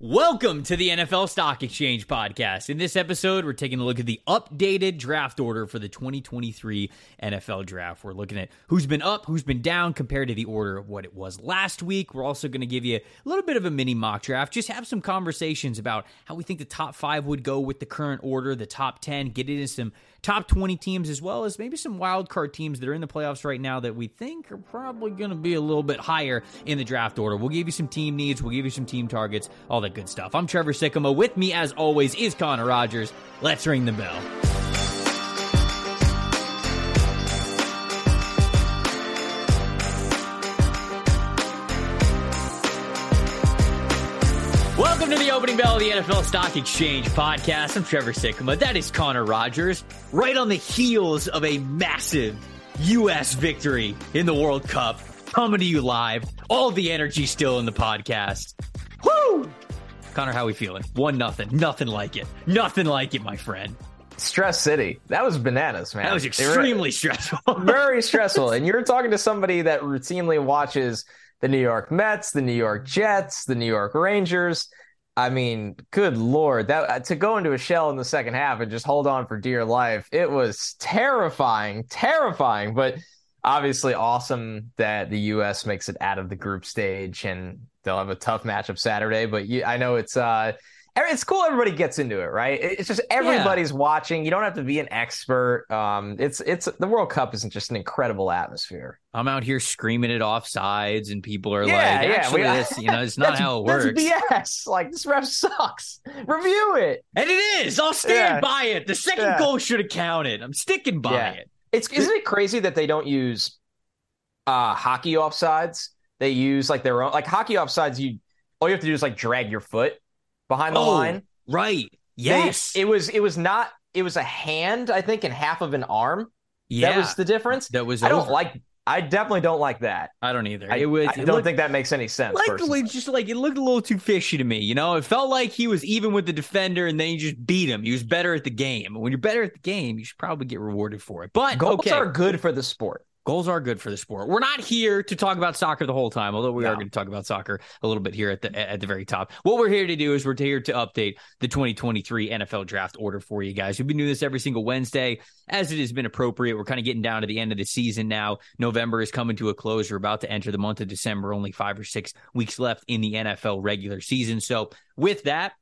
Welcome to the NFL Stock Exchange podcast. In this episode, we're taking a look at the updated draft order for the 2023 NFL draft. We're looking at who's been up, who's been down compared to the order of what it was last week. We're also going to give you a little bit of a mini mock draft, just have some conversations about how we think the top five would go with the current order, the top 10, get into some top 20 teams as well as maybe some wild card teams that are in the playoffs right now that we think are probably going to be a little bit higher in the draft order. We'll give you some team needs, we'll give you some team targets, all that good stuff. I'm Trevor Sikkema. With me, as always, is Connor Rogers. Let's ring the bell. Opening bell of the NFL Stock Exchange podcast. I'm Trevor Sikkema. That is Connor Rogers. Right on the heels of a massive U.S. victory in the World Cup, coming to you live. All the energy still in the podcast. Woo! Connor, how are we feeling? One nothing. Nothing like it. Nothing like it, my friend. Stress City. That was bananas, man. That was extremely stressful. very stressful. And you're talking to somebody that routinely watches the New York Mets, the New York Jets, the New York Rangers. I mean, good lord, that to go into a shell in the second half and just hold on for dear life. It was terrifying, terrifying, but obviously awesome that the US makes it out of the group stage and they'll have a tough matchup Saturday, but you, I know it's uh it's cool everybody gets into it right? It's just everybody's yeah. watching. You don't have to be an expert. Um it's it's the world cup isn't just an incredible atmosphere. I'm out here screaming it off sides and people are yeah, like actually yeah, this you know it's not how it works. Yes like this ref sucks. Review it. And it is. I'll stand by it. The second goal should have counted. I'm sticking by it. It's isn't it crazy that they don't use uh hockey offsides? They use like their own like hockey offsides you all you have to do is like drag your foot behind the oh, line. Right. Yes. They, it was it was not it was a hand, I think, and half of an arm. Yeah. That was the difference. That was I don't like I definitely don't like that. I don't either. I, it was, I don't looked, think that makes any sense. Like, just like it looked a little too fishy to me. You know, it felt like he was even with the defender, and then he just beat him. He was better at the game. When you're better at the game, you should probably get rewarded for it. But goals okay. are good for the sport. Goals are good for the sport. We're not here to talk about soccer the whole time, although we no. are going to talk about soccer a little bit here at the at the very top. What we're here to do is we're here to update the 2023 NFL draft order for you guys. We've been doing this every single Wednesday as it has been appropriate. We're kind of getting down to the end of the season now. November is coming to a close. We're about to enter the month of December. Only five or six weeks left in the NFL regular season. So with that,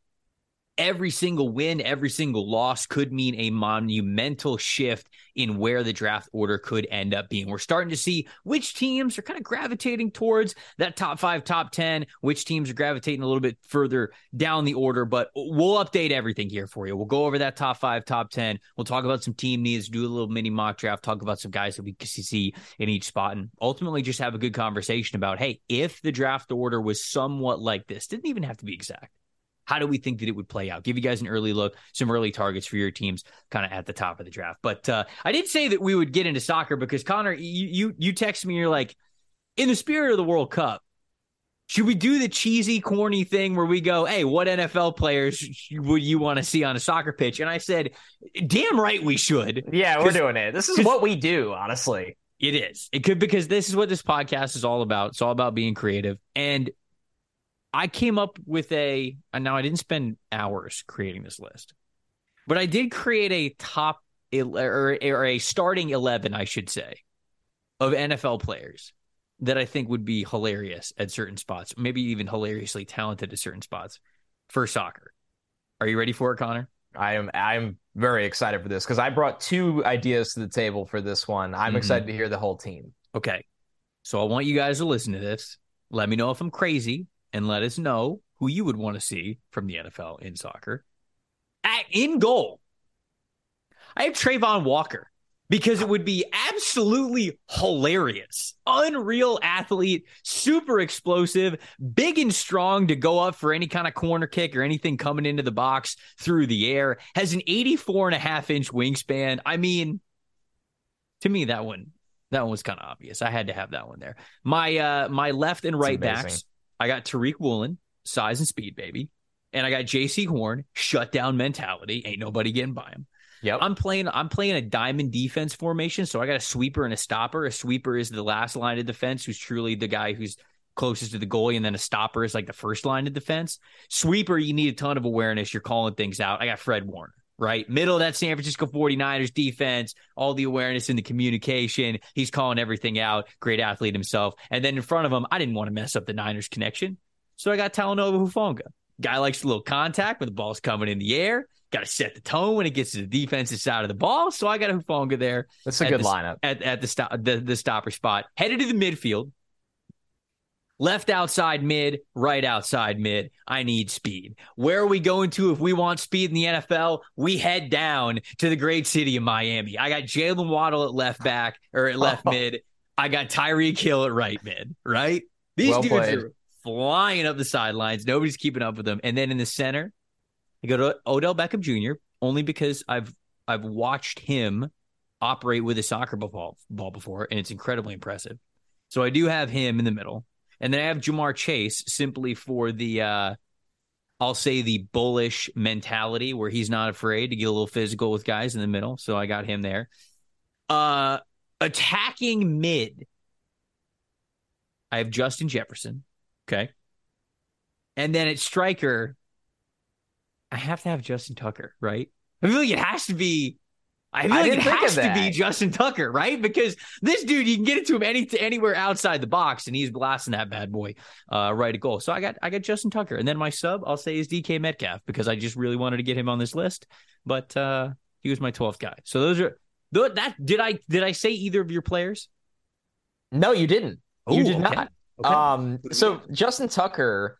every single win, every single loss could mean a monumental shift in where the draft order could end up being. We're starting to see which teams are kind of gravitating towards that top five, top 10, which teams are gravitating a little bit further down the order, but we'll update everything here for you. We'll go over that top five, top 10. We'll talk about some team needs, do a little mini mock draft, talk about some guys that we see in each spot, and ultimately just have a good conversation about hey, if the draft order was somewhat like this, didn't even have to be exact how do we think that it would play out? Give you guys an early look, some early targets for your teams, kind of at the top of the draft. But uh, I did say that we would get into soccer because Connor, you you you text me, you're like, in the spirit of the World Cup, should we do the cheesy, corny thing where we go, hey, what NFL players would you want to see on a soccer pitch? And I said, damn right we should. Yeah, we're doing it. This is what we do, honestly. It is. It could because this is what this podcast is all about. It's all about being creative. And I came up with a, and now I didn't spend hours creating this list, but I did create a top or, or a starting 11, I should say, of NFL players that I think would be hilarious at certain spots, maybe even hilariously talented at certain spots for soccer. Are you ready for it, Connor? I am. I'm very excited for this because I brought two ideas to the table for this one. I'm mm-hmm. excited to hear the whole team. Okay, so I want you guys to listen to this. Let me know if I'm crazy and let us know who you would want to see from the NFL in soccer. At in goal, I have Travon Walker because it would be absolutely hilarious. Unreal athlete, super explosive, big and strong to go up for any kind of corner kick or anything coming into the box through the air. Has an 84 and a half inch wingspan. I mean, to me, that one, that one was kind of obvious. I had to have that one there. My uh my left and right backs I got Tariq Woolen, size and speed, baby. And I got Jaycee Horn, shutdown mentality. Ain't nobody getting by him. Yep. I'm playing I'm playing a diamond defense formation. So I got a sweeper and a stopper. A sweeper is the last line of defense who's truly the guy who's closest to the goalie, and then a stopper is like the first line of defense. Sweeper, you need a ton of awareness. You're calling things out. I got Fred Warner, right? Middle of that San Francisco 49ers defense, all the awareness and the communication. He's calling everything out. Great athlete himself. And then in front of him, I didn't want to mess up the Niners connection. So I got Talanoa Hufanga. Guy likes a little contact when the ball's coming in the air. Got to set the tone when it gets to the defensive side of the ball. So I got a Hufanga there. That's a good the, lineup. At, at the, stop, the, the stopper spot. Headed to the midfield. Left outside mid, right outside mid. I need speed. Where are we going to if we want speed in the NFL? We head down to the great city of Miami. I got Jaylen Waddle at left back or at left oh. mid. I got Tyreek Hill at right mid, right? These well dudes played. are flying up the sidelines. Nobody's keeping up with them. And then in the center, I go to Odell Beckham Jr. only because I've I've watched him operate with a soccer ball, ball before, and it's incredibly impressive. So I do have him in the middle. And then I have Ja'Marr Chase simply for the uh I'll say the bullish mentality where he's not afraid to get a little physical with guys in the middle. So I got him there. Uh attacking mid. I have Justin Jefferson. Okay. And then at striker, I have to have Justin Tucker, right? I feel like it has to be I feel like it has to be Justin Tucker, right? Because this dude, you can get it to him any anywhere outside the box, and he's blasting that bad boy uh, right at goal. So I got I got Justin Tucker, and then my sub I'll say is DK Metcalf because I just really wanted to get him on this list, but uh, he was my twelfth guy. So those are that did I did I say either of your players? No, you didn't. Ooh, you did okay. not. Okay. Um, so Justin Tucker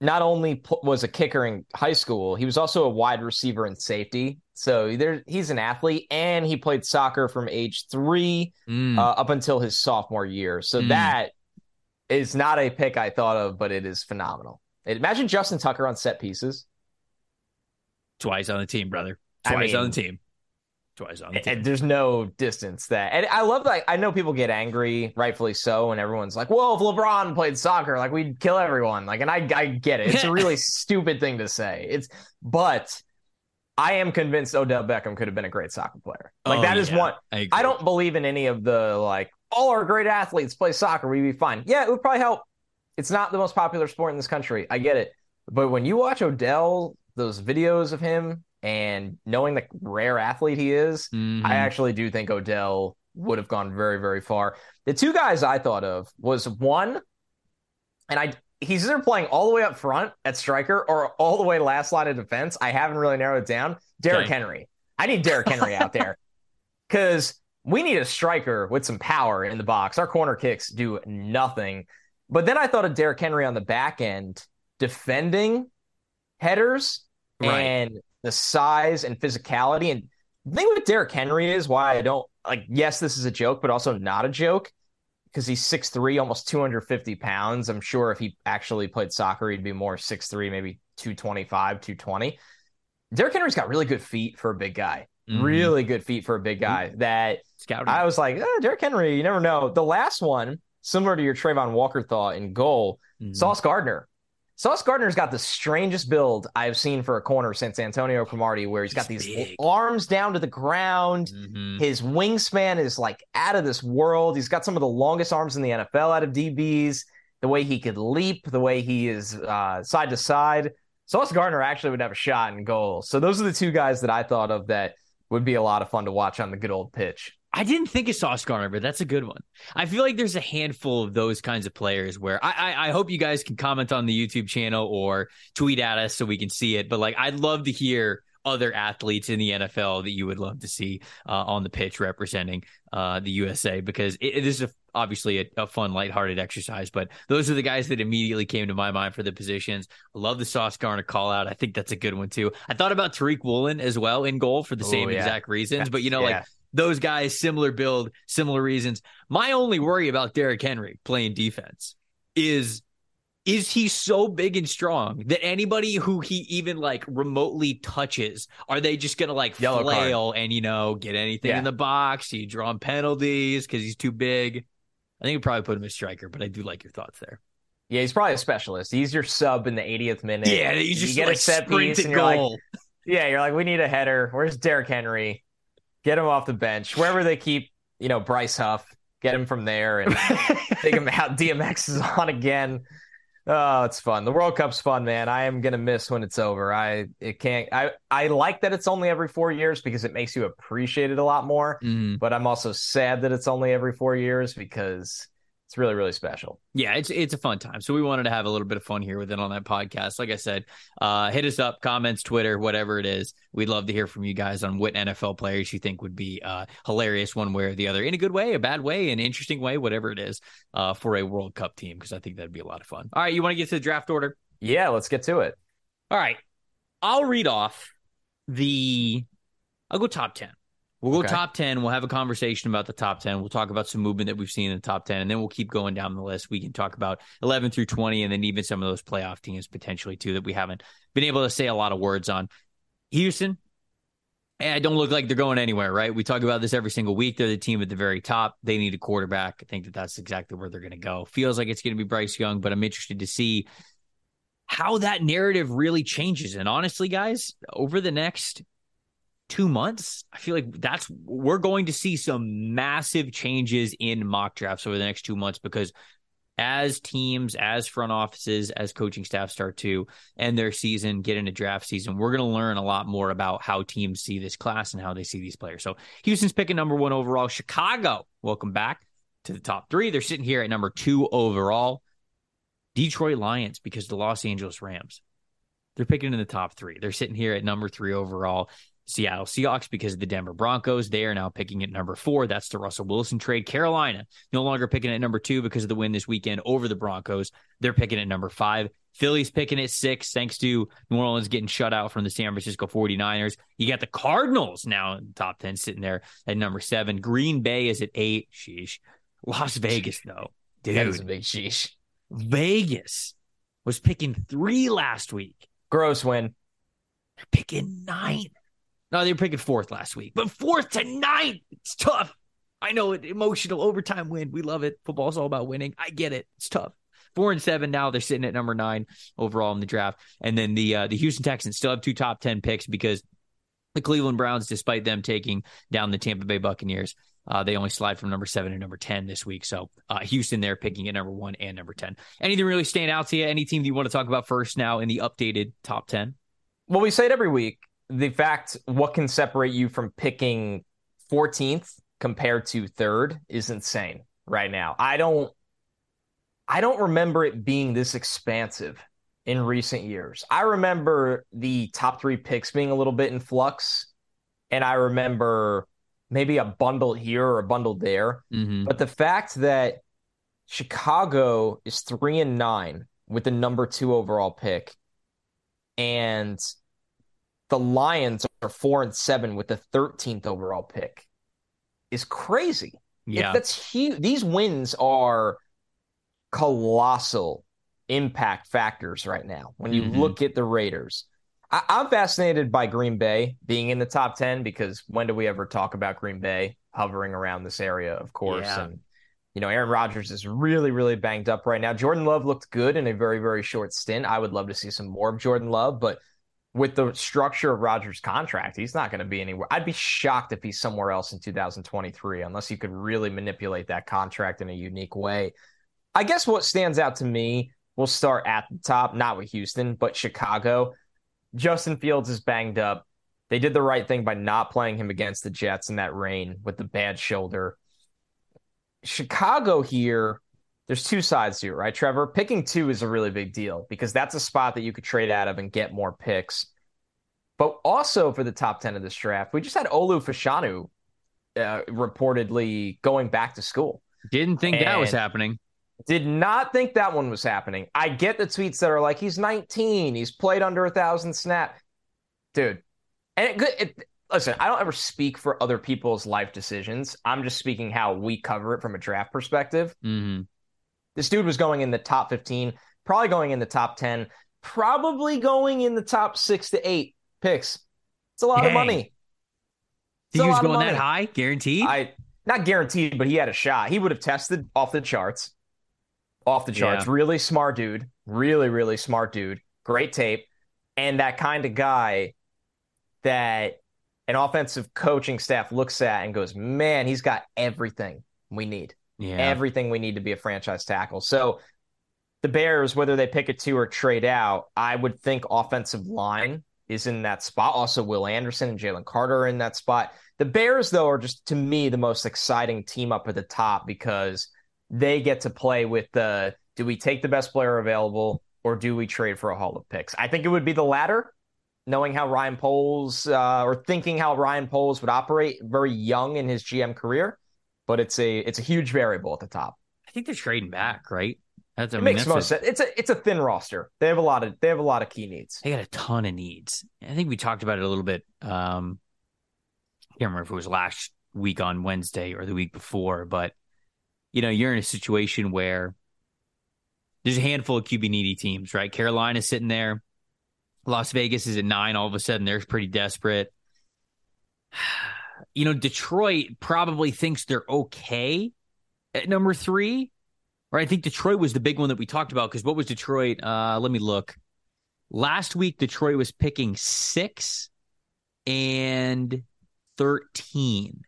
not only was a kicker in high school, he was also a wide receiver and safety. So there, he's an athlete, and he played soccer from age three mm. uh, up until his sophomore year. So mm. that is not a pick I thought of, but it is phenomenal. Imagine Justin Tucker on set pieces. Twice on the team, brother. Twice I mean, on the team twice on the And there's no distance that. And I love that. I know people get angry, rightfully so, and everyone's like, "Well, if LeBron played soccer, like we'd kill everyone." Like, and I, I get it. It's a really stupid thing to say. It's, but I am convinced Odell Beckham could have been a great soccer player. Like oh, that is yeah. one. I, I don't believe in any of the like all our great athletes play soccer. We'd be fine. Yeah, it would probably help. It's not the most popular sport in this country. I get it. But when you watch Odell, those videos of him and knowing the rare athlete he is, mm-hmm. I actually do think Odell would have gone very, very far. The two guys I thought of was one, and I he's either playing all the way up front at striker or all the way last line of defense. I haven't really narrowed it down. Derrick okay. Henry. I need Derrick Henry out there because we need a striker with some power in the box. Our corner kicks do nothing. But then I thought of Derrick Henry on the back end defending headers right. and the size and physicality. And the thing with Derrick Henry is why I don't like, yes, this is a joke, but also not a joke because he's 6'3, almost 250 pounds. I'm sure if he actually played soccer, he'd be more 6'3, maybe 225, 220. Derrick Henry's got really good feet for a big guy. Mm-hmm. Really good feet for a big guy. Mm-hmm. That Scouting. I was like, oh, Derrick Henry, you never know. The last one, similar to your Travon Walker thought in goal, mm-hmm. Sauce Gardner. Sauce Gardner's got the strangest build I've seen for a corner since Antonio Cromartie, where he's got these big. arms down to the ground. Mm-hmm. His wingspan is like out of this world. He's got some of the longest arms in the NFL out of DBs. The way he could leap, the way he is uh, side to side. Sauce Gardner actually would have a shot in goal. So those are the two guys that I thought of that would be a lot of fun to watch on the good old pitch. I didn't think of Sauce Gardner, but that's a good one. I feel like there's a handful of those kinds of players where I, I, I hope you guys can comment on the YouTube channel or tweet at us so we can see it. But like, I'd love to hear other athletes in the NFL that you would love to see uh, on the pitch representing uh, the USA because it, it is a, obviously a, a, fun, lighthearted exercise. But those are the guys that immediately came to my mind for the positions. I love the Sauce Gardner call out. I think that's a good one too. I thought about Tariq Woolen as well in goal for the Ooh, same yeah. exact reasons. But you know, yeah. like those guys, similar build, similar reasons. My only worry about Derrick Henry playing defense is is he so big and strong that anybody who he even like remotely touches, are they just gonna like Yellow flail card. and you know get anything yeah. in the box? He draw penalties because he's too big. I think you probably put him as striker, but I do like your thoughts there. Yeah, he's probably a specialist. He's your sub in the 80th minute. Yeah, you just you get like, a set piece and you're goal. like, yeah, you're like, we need a header. Where's Derrick Henry? Get him off the bench wherever they keep, you know, Bryce Huff. get him from there and take him out. DMX is on again. Oh, it's fun. The World Cup's fun, man. I am gonna miss when it's over. I it can't. I I like that it's only every four years because it makes you appreciate it a lot more. Mm. But I'm also sad that it's only every four years because it's really really special. Yeah it's it's a fun time. So we wanted to have a little bit of fun here with it on that podcast. Like i said uh, hit us up comments twitter whatever it is. We'd love to hear from you guys on what nfl players you think would be uh, hilarious one way or the other in a good way a bad way an interesting way whatever it is uh, for a world cup team because i think that'd be a lot of fun. All right you want to get to the draft order? Yeah let's get to it. All right i'll read off the i'll go top 10 We'll go okay. top 10. We'll have a conversation about the top 10. We'll talk about some movement that we've seen in the top 10, and then we'll keep going down the list. We can talk about 11 through 20, and then even some of those playoff teams potentially, too, that we haven't been able to say a lot of words on. Houston, eh, I don't look like they're going anywhere, right? We talk about this every single week. They're the team at the very top. They need a quarterback. I think that that's exactly where they're going to go. Feels like it's going to be Bryce Young, but I'm interested to see how that narrative really changes. And honestly, guys, over the next two months, I feel like that's we're going to see some massive changes in mock drafts over the next two months because as teams, as front offices, as coaching staff start to end their season, get into draft season, we're going to learn a lot more about how teams see this class and how they see these players. So Houston's picking number one overall. Chicago, welcome back to the top three. They're sitting here at number two overall. Detroit Lions, because the Los Angeles Rams. They're picking in the top three. They're sitting here at number three overall. Seattle Seahawks because of the Denver Broncos. They are now picking at number four. That's the Russell Wilson trade. Carolina no longer picking at number two because of the win this weekend over the Broncos. They're picking at number five. Philly's picking at six, thanks to New Orleans getting shut out from the San Francisco 49ers. You got the Cardinals now in the top 10 sitting there at number seven. Green Bay is at eight. Sheesh. Las Vegas, though. Dude, that is a big sheesh. Vegas was picking three last week. Gross win. They're picking nine. No, they were picking fourth last week, but fourth to ninth, it's tough. I know it. Emotional overtime win. We love it. Football's all about winning. I get it. It's tough. Four and seven now. They're sitting at number nine overall in the draft, and then the uh, the Houston Texans still have two top ten picks because the Cleveland Browns, despite them taking down the Tampa Bay Buccaneers, uh, they only slide from number seven to number 10 this week. So uh, Houston, they're picking at number one and number 10. Anything really stand out to you? Any team that you want to talk about first now in the updated top 10? Well, we say it every week the fact what can separate you from picking 14th compared to third is insane right now. I don't I don't remember it being this expansive in recent years. I remember the top 3 picks being a little bit in flux and I remember maybe a bundle here or a bundle there. Mm-hmm. But the fact that Chicago is 3 and 9 with the number 2 overall pick and the Lions are four and seven with the 13th overall pick is crazy. Yeah, it, that's huge. These wins are colossal impact factors right now. When you mm-hmm. look at the Raiders, I, I'm fascinated by Green Bay being in the top 10 because when do we ever talk about Green Bay hovering around this area, of course? Yeah. And, you know, Aaron Rodgers is really, really banged up right now. Jordan Love looked good in a very, very short stint. I would love to see some more of Jordan Love, but with the structure of Rodgers' contract, he's not going to be anywhere. I'd be shocked if he's somewhere else in 2023, unless you could really manipulate that contract in a unique way. I guess what stands out to me, we'll start at the top, not with Houston, but Chicago. Justin Fields is banged up. They did the right thing by not playing him against the Jets in that rain with the bad shoulder. Chicago here, there's two sides to it, right, Trevor? Picking two is a really big deal because that's a spot that you could trade out of and get more picks. But also for the top 10 of this draft, we just had Olu Fashanu uh, reportedly going back to school. Didn't think and that was happening. Did not think that one was happening. I get the tweets that are like, he's 19, he's played under a thousand snap. Dude, and it, it, listen, I don't ever speak for other people's life decisions. I'm just speaking how we cover it from a draft perspective. Mm-hmm. This dude was going in the top 15, probably going in the top 10, probably going in the top six to eight picks. It's a lot Dang. of money. It's he was going that high, guaranteed. I not guaranteed, but he had a shot. He would have tested off the charts. Off the charts. Yeah. Really smart dude. Really, really smart dude. Great tape. And that kind of guy that an offensive coaching staff looks at and goes, man, he's got everything we need. Yeah. everything we need to be a franchise tackle. So the Bears, whether they pick a two or trade out, I would think offensive line is in that spot. Also, Will Anderson and Jalen Carter are in that spot. The Bears, though, are just to me the most exciting team up at the top because they get to play with the do we take the best player available or do we trade for a haul of picks? I think it would be the latter, knowing how Ryan Poles uh, or thinking how Ryan Poles would operate very young in his GM career, but it's a it's a huge variable at the top. I think they're trading back, right? That's, it mean, makes most a, sense. It's a it's a thin roster. They have a lot of they have a lot of key needs. They got a ton of needs. I think we talked about it a little bit. Um, I can't remember if it was last week on Wednesday or the week before, but you know, you're in a situation where there's a handful of QB needy teams, right? Carolina's sitting there. Las Vegas is at nine. All of a sudden, they're pretty desperate. You know, Detroit probably thinks they're okay at number three, right? I think Detroit was the big one that we talked about because what was Detroit? Uh, let me look. Last week, Detroit was picking six and 13.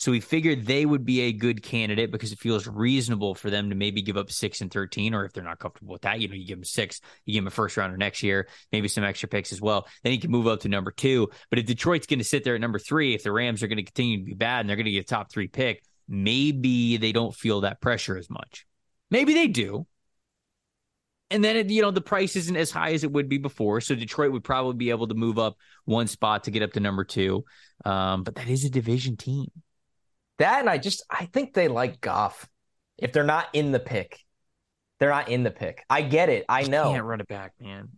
So we figured they would be a good candidate because it feels reasonable for them to maybe give up six and 13, or if they're not comfortable with that, you know, you give them six, you give them a first rounder next year, maybe some extra picks as well. Then you can move up to number two. But if Detroit's going to sit there at number three, if the Rams are going to continue to be bad and they're going to get a top three pick, maybe they don't feel that pressure as much. Maybe they do. And then, it, you know, the price isn't as high as it would be before. So Detroit would probably be able to move up one spot to get up to number two. Um, but that is a division team. That, and I just, I think they like Goff. If they're not in the pick, they're not in the pick. I get it. I know. You can't run it back, man.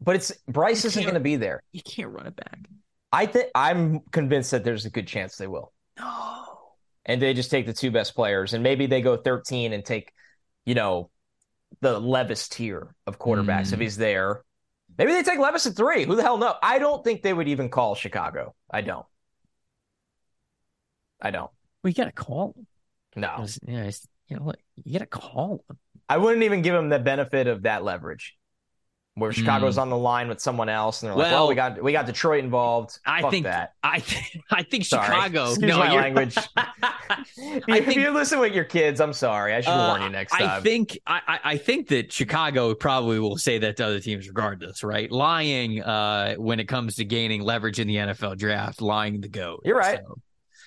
But it's Bryce isn't going to be there. You can't run it back. I think I'm convinced that there's a good chance they will. No. And they just take the two best players, and maybe they go 13 and take, you know, the Levis tier of quarterbacks mm. if he's there. Maybe they take Levis at three. Who the hell knows? I don't think they would even call Chicago. I don't. I don't. Well, you got to call him. No. You know, you know, you got to call him. I wouldn't even give him the benefit of that leverage where Chicago's mm. on the line with someone else, and they're like, "Well, we got we got Detroit involved." I Fuck think that. I th- I think Chicago. Excuse no, my language. if, think, if you listen with your kids, I'm sorry. I should uh, warn you next time. I think I, I think that Chicago probably will say that to other teams regardless, right? Lying uh, when it comes to gaining leverage in the NFL draft, lying the goat. You're right. So,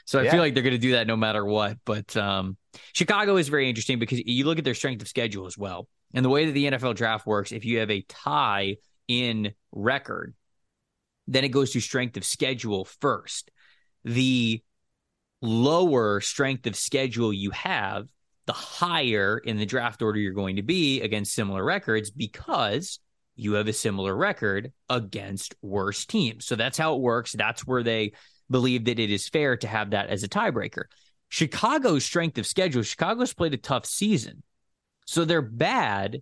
so I yeah. feel like they're going to do that no matter what. But um, Chicago is very interesting because you look at their strength of schedule as well. And the way that the NFL draft works, if you have a tie in record, then it goes to strength of schedule first. The lower strength of schedule you have, the higher in the draft order you're going to be against similar records because you have a similar record against worse teams. So that's how it works. That's where they believe that it is fair to have that as a tiebreaker. Chicago's strength of schedule, Chicago's played a tough season. So they're bad,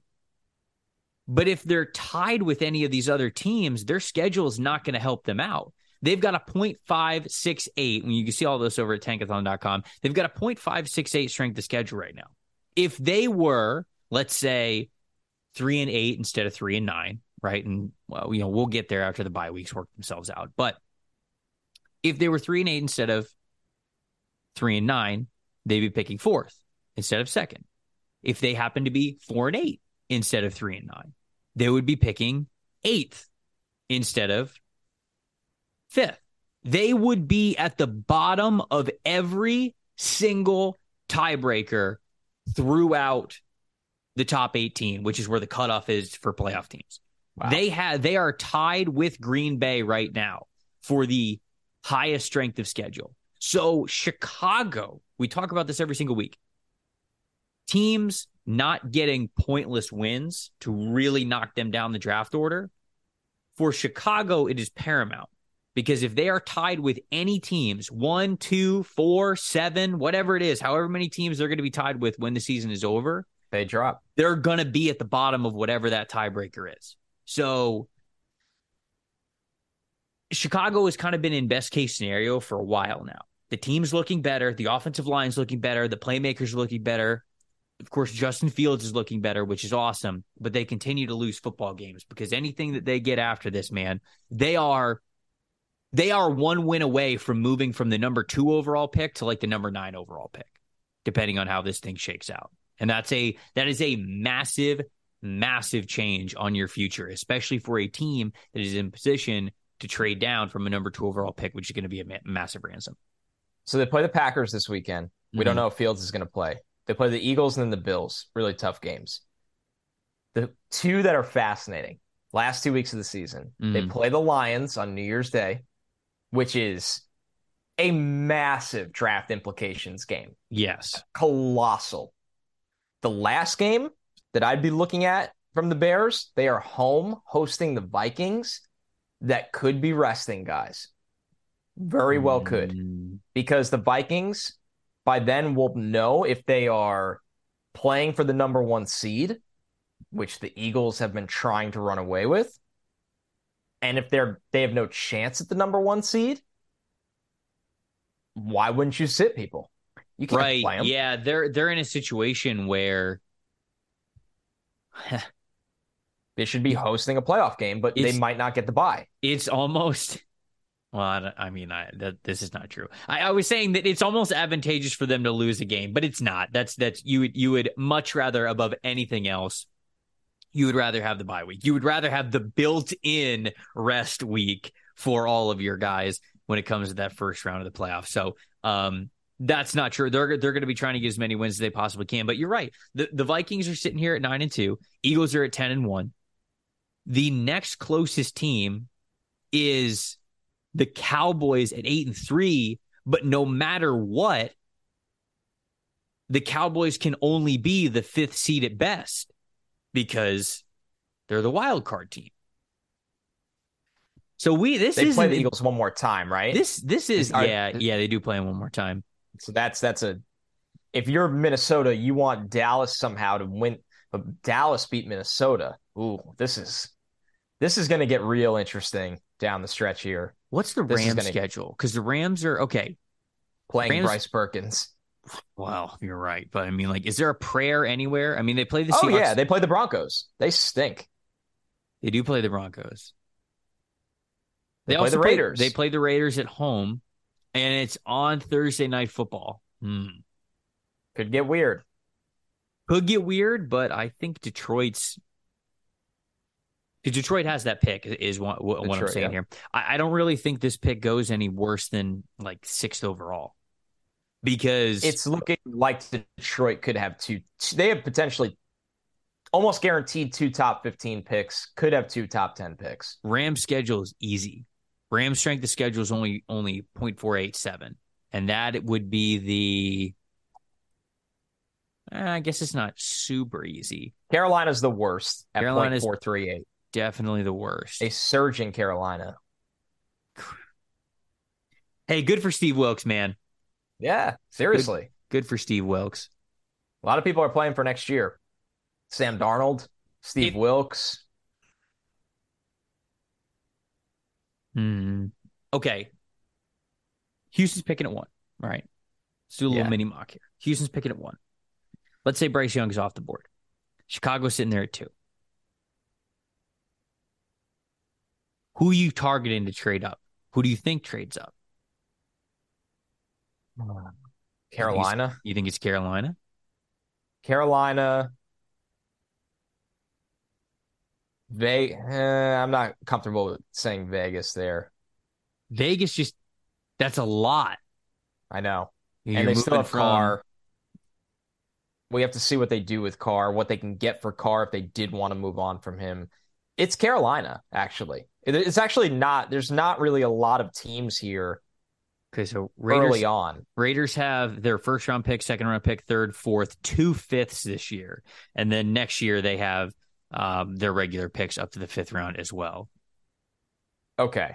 but if they're tied with any of these other teams, their schedule is not going to help them out. They've got a 0.568. When you can see all this over at tankathon.com, they've got a 0.568 strength of schedule right now. If they were, let's say, three and eight instead of three and nine, right? And well, you know, we'll get there after the bye weeks work themselves out. But if they were three and eight instead of three and nine, they'd be picking fourth instead of second. If they happen to be four and eight, instead of three and nine. They would be picking eighth instead of fifth. They would be at the bottom of every single tiebreaker throughout the top 18, which is where the cutoff is for playoff teams. Wow. They have they are tied with Green Bay right now for the highest strength of schedule. So Chicago, we talk about this every single week. Teams not getting pointless wins to really knock them down the draft order. For Chicago, it is paramount because if they are tied with any teams, one, two, four, seven, whatever it is, however many teams they're going to be tied with when the season is over, they drop. They're going to be at the bottom of whatever that tiebreaker is. So Chicago has kind of been in best case scenario for a while now. The team's looking better, the offensive line's looking better, the playmakers looking better. Of course, Justin Fields is looking better, which is awesome, but they continue to lose football games because anything that they get after this, man, they are they are one win away from moving from the number two overall pick to like the number nine overall pick. depending on how this thing shakes out. And that's a that is a massive, massive change on your future, especially for a team that is in position to trade down from a number two overall pick, which is going to be a ma- massive ransom. So they play the Packers this weekend. We mm-hmm. don't know if Fields is going to play. They play the Eagles and then the Bills. Really tough games. The two that are fascinating last two weeks of the season, mm-hmm. they play the Lions on New Year's Day, which is a massive draft implications game. Yes. Colossal. The last game that I'd be looking at from the Bears, they are home hosting the Vikings that could be resting guys. Very well could. Mm. Because the Vikings by then will know if they are playing for the number 1 seed, which the Eagles have been trying to run away with. And if they're they have no chance at the number 1 seed, why wouldn't you sit people? You can't right. play them. Yeah, they're they're in a situation where they should be hosting a playoff game, but they might not get the bye. It's almost well, I, I mean, I, that this is not true. I, I, was saying that it's almost advantageous for them to lose a game, but it's not. That's that's you would you would much rather above anything else. You would rather have the bye week. You would rather have the built-in rest week for all of your guys when it comes to that first round of the playoffs. So, um, that's not true. They're they're going to be trying to get as many wins as they possibly can. But you're right. The the Vikings are sitting here at nine and two. Eagles are at ten and one. The next closest team is the Cowboys at eight and three. But no matter what, the Cowboys can only be the fifth seed at best because they're the wild card team. So we this is play the Eagles one more time, right? This this is Are, yeah yeah they do play them one more time. So that's that's a if you're Minnesota, you want Dallas somehow to win, but Dallas beat Minnesota. Ooh, this is this is going to get real interesting down the stretch here. What's the this Rams schedule? Because the Rams are okay. Playing Rams, Bryce Perkins. Wow, you're right. But I mean, like, is there a prayer anywhere? I mean, they play the. Seahawks. Oh yeah, they play the Broncos. They stink. They do play the Broncos. They, they play also the Raiders. Play, they play the Raiders at home, and it's on Thursday night football. Hmm. Could get weird. Could get weird, but I think Detroit's Detroit has that pick is what, what Detroit, I'm saying yeah. here. I, I, don't really think this pick goes any worse than like sixth overall because it's looking like Detroit could have two. They have potentially almost guaranteed two top 15 picks, could have two top 10 picks. Ram schedule is easy. Ram strength of schedule is only only 0.487 and that would be the eh, I guess it's not super easy. Carolina's the worst at Carolina's 0.438 definitely the worst. A surge in Carolina. Hey, good for Steve Wilks, man. Yeah, seriously. Good, good, for Steve Wilks. A lot of people are playing for next year. Sam Darnold, Steve it, Wilks. Hmm. Okay. Houston's picking at one. All right. Let's do a little yeah. mini mock here. Houston's picking at one. Let's say Bryce Young is off the board. Chicago's sitting there at two. Who are you targeting to trade up? Who do you think trades up? Carolina. You think, you think it's Carolina? Carolina. Ve- eh, I'm not comfortable with saying Vegas there. Vegas just that's a lot. I know. You're and they still have from... Carr. We have to see what they do with Carr, what they can get for Carr if they did want to move on from him. It's Carolina, actually. It's actually not. There's not really a lot of teams here. Okay, so Raiders, early on, Raiders have their first round pick, second round pick, third, fourth, two fifths this year, and then next year they have um, their regular picks up to the fifth round as well. Okay.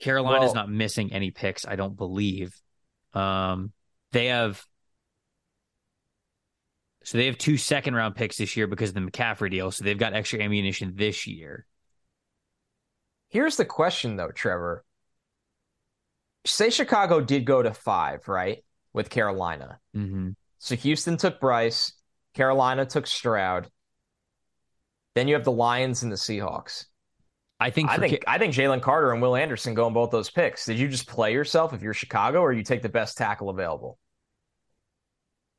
Carolina's well, not missing any picks, I don't believe. Um, they have so they have two second round picks this year because of the McCaffrey deal. So they've got extra ammunition this year. Here's the question, though, Trevor. Say Chicago did go to five, right, with Carolina. Mm-hmm. So Houston took Bryce, Carolina took Stroud. Then you have the Lions and the Seahawks. I think I think I think Jalen Carter and Will Anderson go in both those picks. Did you just play yourself if you're Chicago, or you take the best tackle available?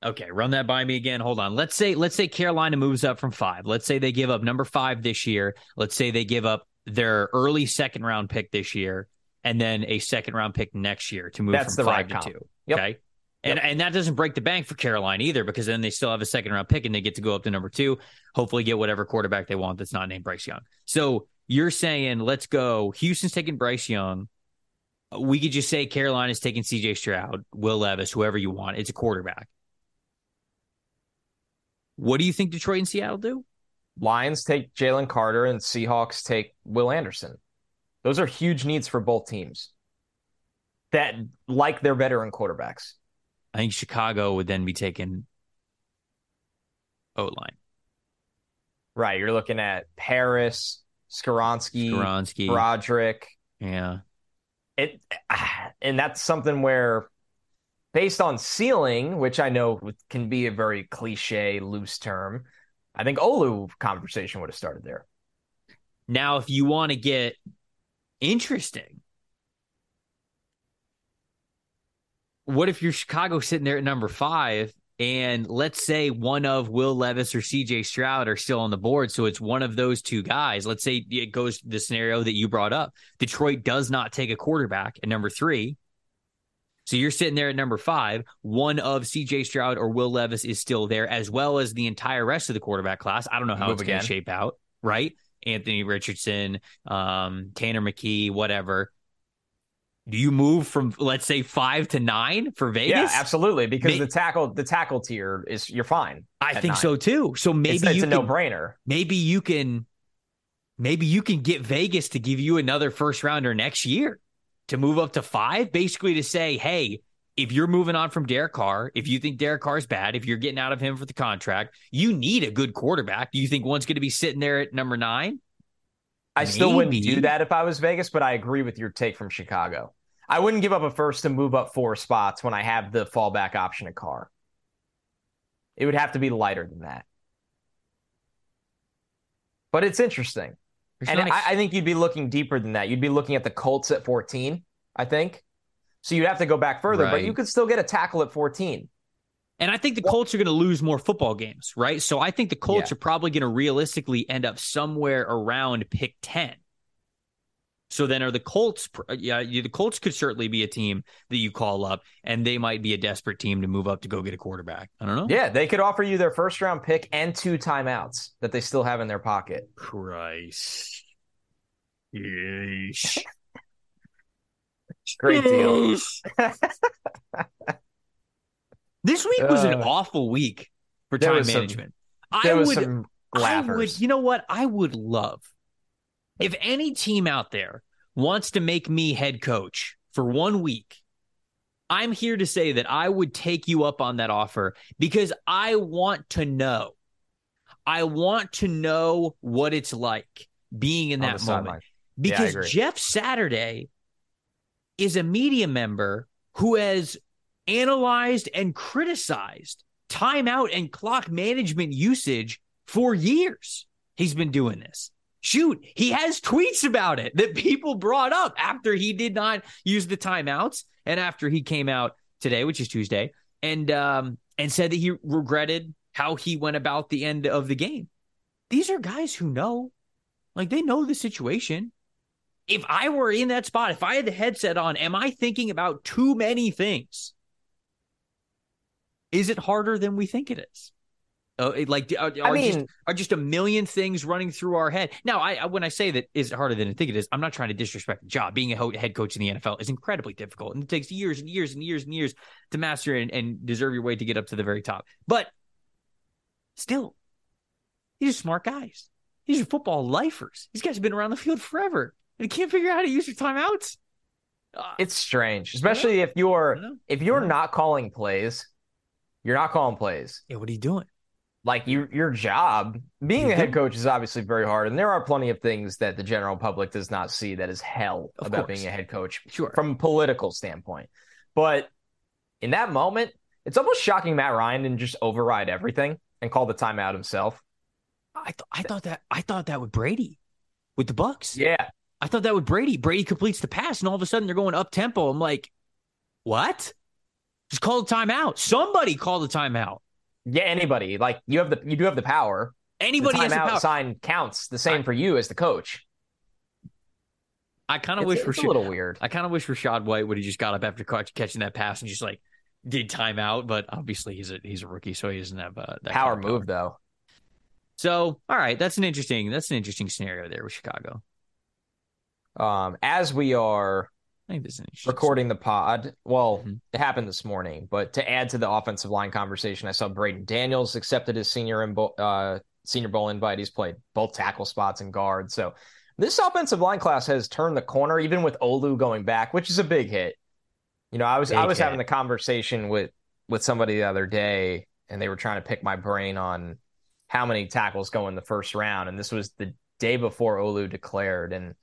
Okay, run that by me again. Hold on. Let's say let's say Carolina moves up from five. Let's say they give up number five this year. Let's say they give up their early second round pick this year, and then a second round pick next year to move That's from the five right to two. Yep. Okay. And and that doesn't break the bank for Carolina either, because then they still have a second round pick and they get to go up to number two, hopefully get whatever quarterback they want that's not named Bryce Young. So you're saying let's go. Houston's taking Bryce Young. We could just say Carolina's taking CJ Stroud, Will Levis, whoever you want. It's a quarterback. What do you think Detroit and Seattle do? Lions take Jalen Carter and Seahawks take Will Anderson. Those are huge needs for both teams that like their veteran quarterbacks. I think Chicago would then be taking O line. Right. You're looking at Paris, Skoronski, Skoronski. Broderick. Yeah. It and that's something where based on ceiling, which I know can be a very cliche, loose term, I think Olu conversation would have started there. Now, if you want to get interesting, what if you're Chicago sitting there at number five, and let's say one of Will Levis or CJ Stroud are still on the board, so it's one of those two guys. Let's say it goes the scenario that you brought up. Detroit does not take a quarterback at number three. So you're sitting there at number five. One of CJ Stroud or Will Levis is still there, as well as the entire rest of the quarterback class. I don't know how Move it's going to shape out, right? Anthony Richardson, um, Tanner McKee, whatever. Do you move from let's say five to nine for Vegas? Yeah, absolutely. Because May- the tackle, the tackle tier is you're fine. I think nine. so too. So maybe it's, it's you a no brainer. maybe you can maybe you can get Vegas to give you another first rounder next year to move up to five, basically to say, hey, if you're moving on from Derek Carr, if you think Derek Carr is bad, if you're getting out of him for the contract, you need a good quarterback. Do you think one's going to be sitting there at number nine? I still wouldn't do that if I was Vegas, but I agree with your take from Chicago. I wouldn't give up a first to move up four spots when I have the fallback option at Carr. It would have to be lighter than that. But it's interesting. There's and a- I, I think you'd be looking deeper than that. You'd be looking at the Colts at 14, I think. So you'd have to go back further, but you could still get a tackle at 14. And I think the Colts are going to lose more football games, right? So I think the Colts Yeah. are probably going to realistically end up somewhere around pick 10. So then are the Colts yeah, you- the Colts could certainly be a team that you call up and they might be a desperate team to move up to go get a quarterback. I don't know. Yeah, they could offer you their first round pick and two timeouts that they still have in their pocket. Christ. Yeesh. Great deal. this week was an Uh, awful week for time was some- management. I would I would, you know what? I would love if any team out there wants to make me head coach for one week. I'm here to say that I would take you up on that offer because I want to know. I want to know what it's like being in that moment sideline. because agree. Jeff Saturday is a media member who has analyzed and criticized timeout and clock management usage for years. He's been doing this. Shoot, he has tweets about it that people brought up after he did not use the timeouts and after he came out today, which is Tuesday, and um and said that he regretted how he went about the end of the game. These are guys who know, like they know the situation if I were in that spot, if I had the headset on, am I thinking about too many things? Is it harder than we think it is? Uh, like, are, I mean, just, are just a million things running through our head? Now, I, I when I say that is it harder than I think it is, I'm not trying to disrespect the job. Being a ho- head coach in the NFL is incredibly difficult, and it takes years and years and years and years to master and, and deserve your way to get up to the very top. But still, these are smart guys. These are football lifers. These guys have been around the field forever and can't figure out how to use your timeouts. Uh, it's strange, especially if you're I don't know. if you're Yeah. not calling plays, you're not calling plays. yeah, what are you doing? Like your your job, being a mm-hmm. head coach is obviously very hard, and there are plenty of things that the general public does not see that is hell Of about course. being a head coach Sure. from a political standpoint. But in that moment, it's almost shocking Matt Ryan didn't just override everything and call the timeout himself. I, th- I thought that I thought that with Brady with the Bucs. Yeah, I thought that with Brady. Brady completes the pass, and all of a sudden they're going up tempo. I'm like, what? Just call the timeout. Somebody call the timeout. Yeah, anybody. Like you have the you do have the power. Anybody the timeout sign counts the same I- for you as the coach. I kind of wish it's Rashad, a little weird. I kind of wish Rachaad White would have just got up after catch, catching that pass and just like did timeout. But obviously he's a he's a rookie, so he doesn't have uh, that Power kind of move though. So all right, that's an interesting that's an interesting scenario there with Chicago. Um, as we are I think this is recording the pod, well, Mhm. it happened this morning. But to add to the offensive line conversation, I saw Braeden Daniels accepted his senior and uh, senior bowl invite. He's played both tackle spots and guard. So this offensive line class has turned the corner, even with Olu going back, which is a big hit. You know, I was I was hit. having the conversation with with somebody the other day, and they were trying to pick my brain on how many tackles go in the first round, and this was the day before Olu declared, and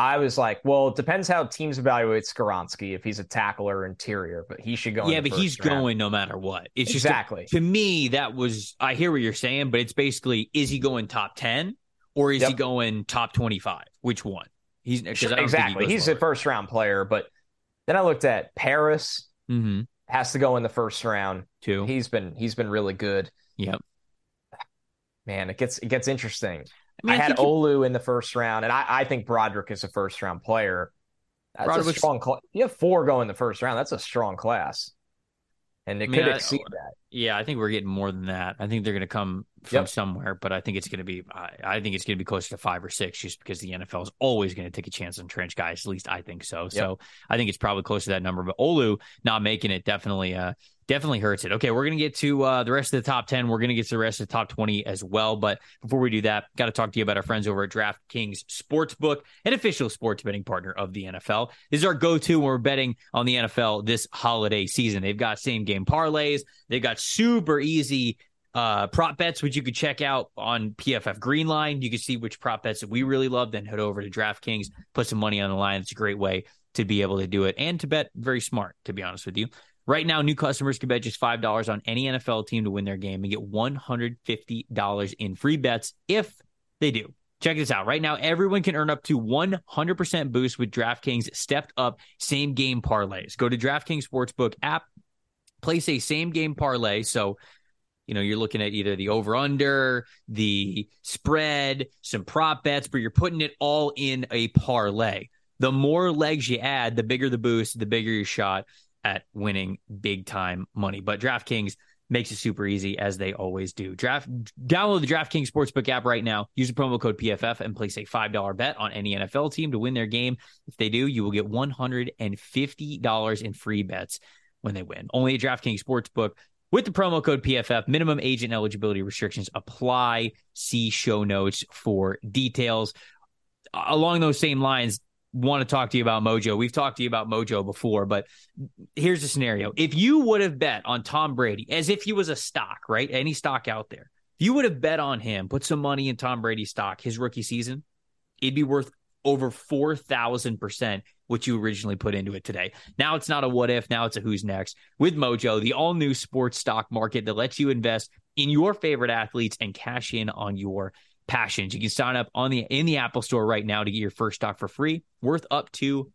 I was like, well, it depends how teams evaluate Skoronski if he's a tackler or interior, but he should go. in Yeah, but he's round. going no matter what. It's just exactly. to me that was I hear what you're saying, but it's basically is he going top ten or is he going top twenty five? Which one? He's he exactly. goes He's a first round player, but then I looked at Paris Mhm. has to go in the first round. too. He's been he's been really good. Yep. Man, it gets it gets interesting. I mean, I, I had Olu in the first round, and I, I think Broderick is a first round player. That's a strong. Cl- you have four going in the first round. That's a strong class, and it mean, could exceed that. Yeah, I think we're getting more than that. I think they're going to come from Yep. somewhere, but I think it's going to be. I, I think it's going to be closer to five or six, just because the NFL is always going to take a chance on trench guys. At least I think so. So I think it's probably close to that number. But Olu not making it definitely, uh, definitely hurts it. Okay, we're going to get to uh, the rest of the top ten. We're going to get to the rest of the top twenty as well. But before we do that, got to talk to you about our friends over at DraftKings Sportsbook, an official sports betting partner of the NFL. This is our go-to when we're betting on the NFL this holiday season. They've got same game parlays. They've got super easy uh, prop bets, which you could check out on PFF Greenline. You can see which prop bets that we really love. Then head over to DraftKings, put some money on the line. It's a great way to be able to do it and to bet very smart, to be honest with you. Right now, new customers can bet just $5 on any NFL team to win their game and get $150 in free bets if they do. Check this out. Right now, everyone can earn up to 100% boost with DraftKings stepped up same game parlays. Go to DraftKings Sportsbook app, place a same game parlay. So, you know, you're looking at either the over under, the spread, some prop bets, but you're putting it all in a parlay. The more legs you add, the bigger the boost, the bigger your shot at winning big time money. But DraftKings makes it super easy as they always do. Draft download the DraftKings Sportsbook app right now. Use the promo code PFF and place a $5 bet on any NFL team to win their game. If they do, you will get $150 in free bets when they win. Only at DraftKings Sportsbook with the promo code PFF. Minimum age and eligibility restrictions apply. See show notes for details. Along those same lines, want to talk to you about Mojo. We've talked to you about Mojo before, but here's the scenario. If you would have bet on Tom Brady as if he was a stock, right? Any stock out there, if you would have bet on him, put some money in Tom Brady stock his rookie season, it'd be worth over 4,000% what you originally put into it today. Now it's not a what if, now it's a who's next with Mojo, the all new sports stock market that lets you invest in your favorite athletes and cash in on your passions. You can sign up on the in the Apple Store right now to get your first stock for free, worth up to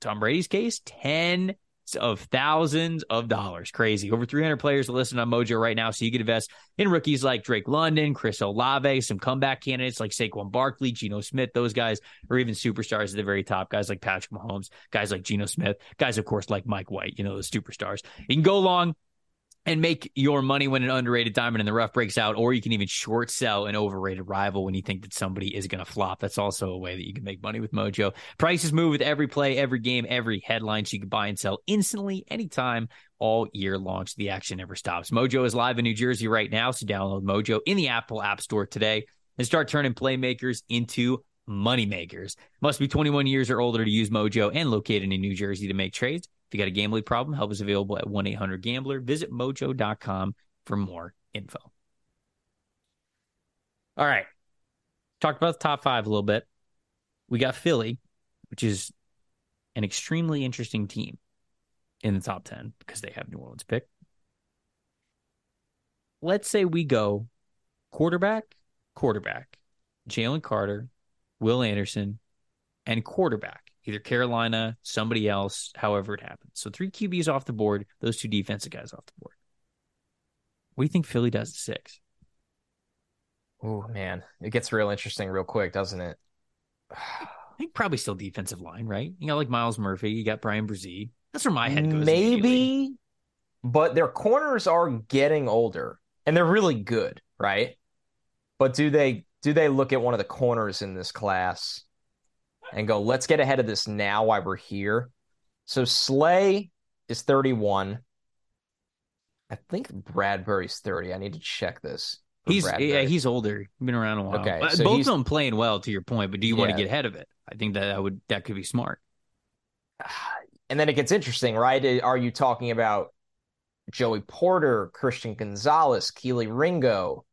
Tom Brady's case, 10 of thousands of dollars. Crazy. Over 300 players are listed on Mojo right now, so you can invest in rookies like Drake London, Chris Olave, some comeback candidates like Saquon Barkley, Geno Smith, those guys, or even superstars at the very top, guys like Patrick Mahomes, guys like Geno Smith, guys, of course, like Mike White, you know, the superstars. You can go long and make your money when an underrated diamond in the rough breaks out, or you can even short sell an overrated rival when you think that somebody is going to flop. That's also a way that you can make money with Mojo. Prices move with every play, every game, every headline, so you can buy and sell instantly, anytime, all year long. So the action never stops. Mojo is live in New Jersey right now, so download Mojo in the Apple App Store today and start turning playmakers into moneymakers. Must be 21 years or older to use Mojo and located in New Jersey to make trades. If you got a gambling problem, help is available at 1 800 Gambler. Visit mojo.com for more info. All right. Talked about the top five a little bit. We got Philly, which is an extremely interesting team in the top 10 because they have New Orleans pick. Let's say we go quarterback, quarterback, Jalen Carter, Will Anderson, and quarterback. Either Carolina, somebody else, however it happens. So three QBs off the board, those two defensive guys off the board. What do you think Philly does at six? Oh man, it gets real interesting real quick, doesn't it? I think probably still defensive line, right? You got like Myles Murphy, you got Bryan Bresee. That's where my head goes. Maybe, but their corners are getting older and they're really good, right? But do they do they look at one of the corners in this class and go, let's get ahead of this now while we're here? So Slay is 31. I think Bradberry's 30. I need to check this. He's Bradberry. yeah, he's older. Been around a while. Okay, so both of them playing well to your point, but do you yeah. want to get ahead of it? I think that, that would that could be smart. And then it gets interesting, right? Are you talking about Joey Porter, Christian Gonzalez, Kelee Ringo?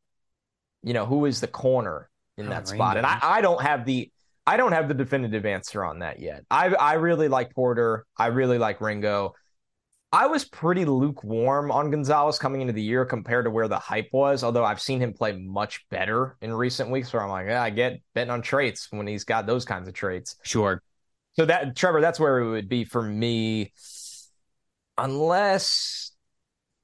You know, who is the corner in oh, that Ringo. spot? And I, I don't have the I don't have the definitive answer on that yet. I I really like Porter. I really like Ringo. I was pretty lukewarm on Gonzalez coming into the year compared to where the hype was, although I've seen him play much better in recent weeks where I'm like, yeah, I get betting on traits when he's got those kinds of traits. Sure. So that Trevor, that's where it would be for me, unless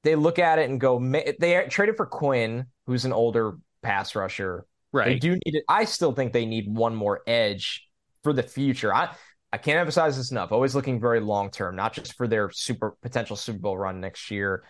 they look at it and go, they traded for Quinn, who's an older pass rusher. Right. They do need it. I still think they need one more edge for the future. I I can't emphasize this enough. Always looking very long term, not just for their super potential Super Bowl run next year.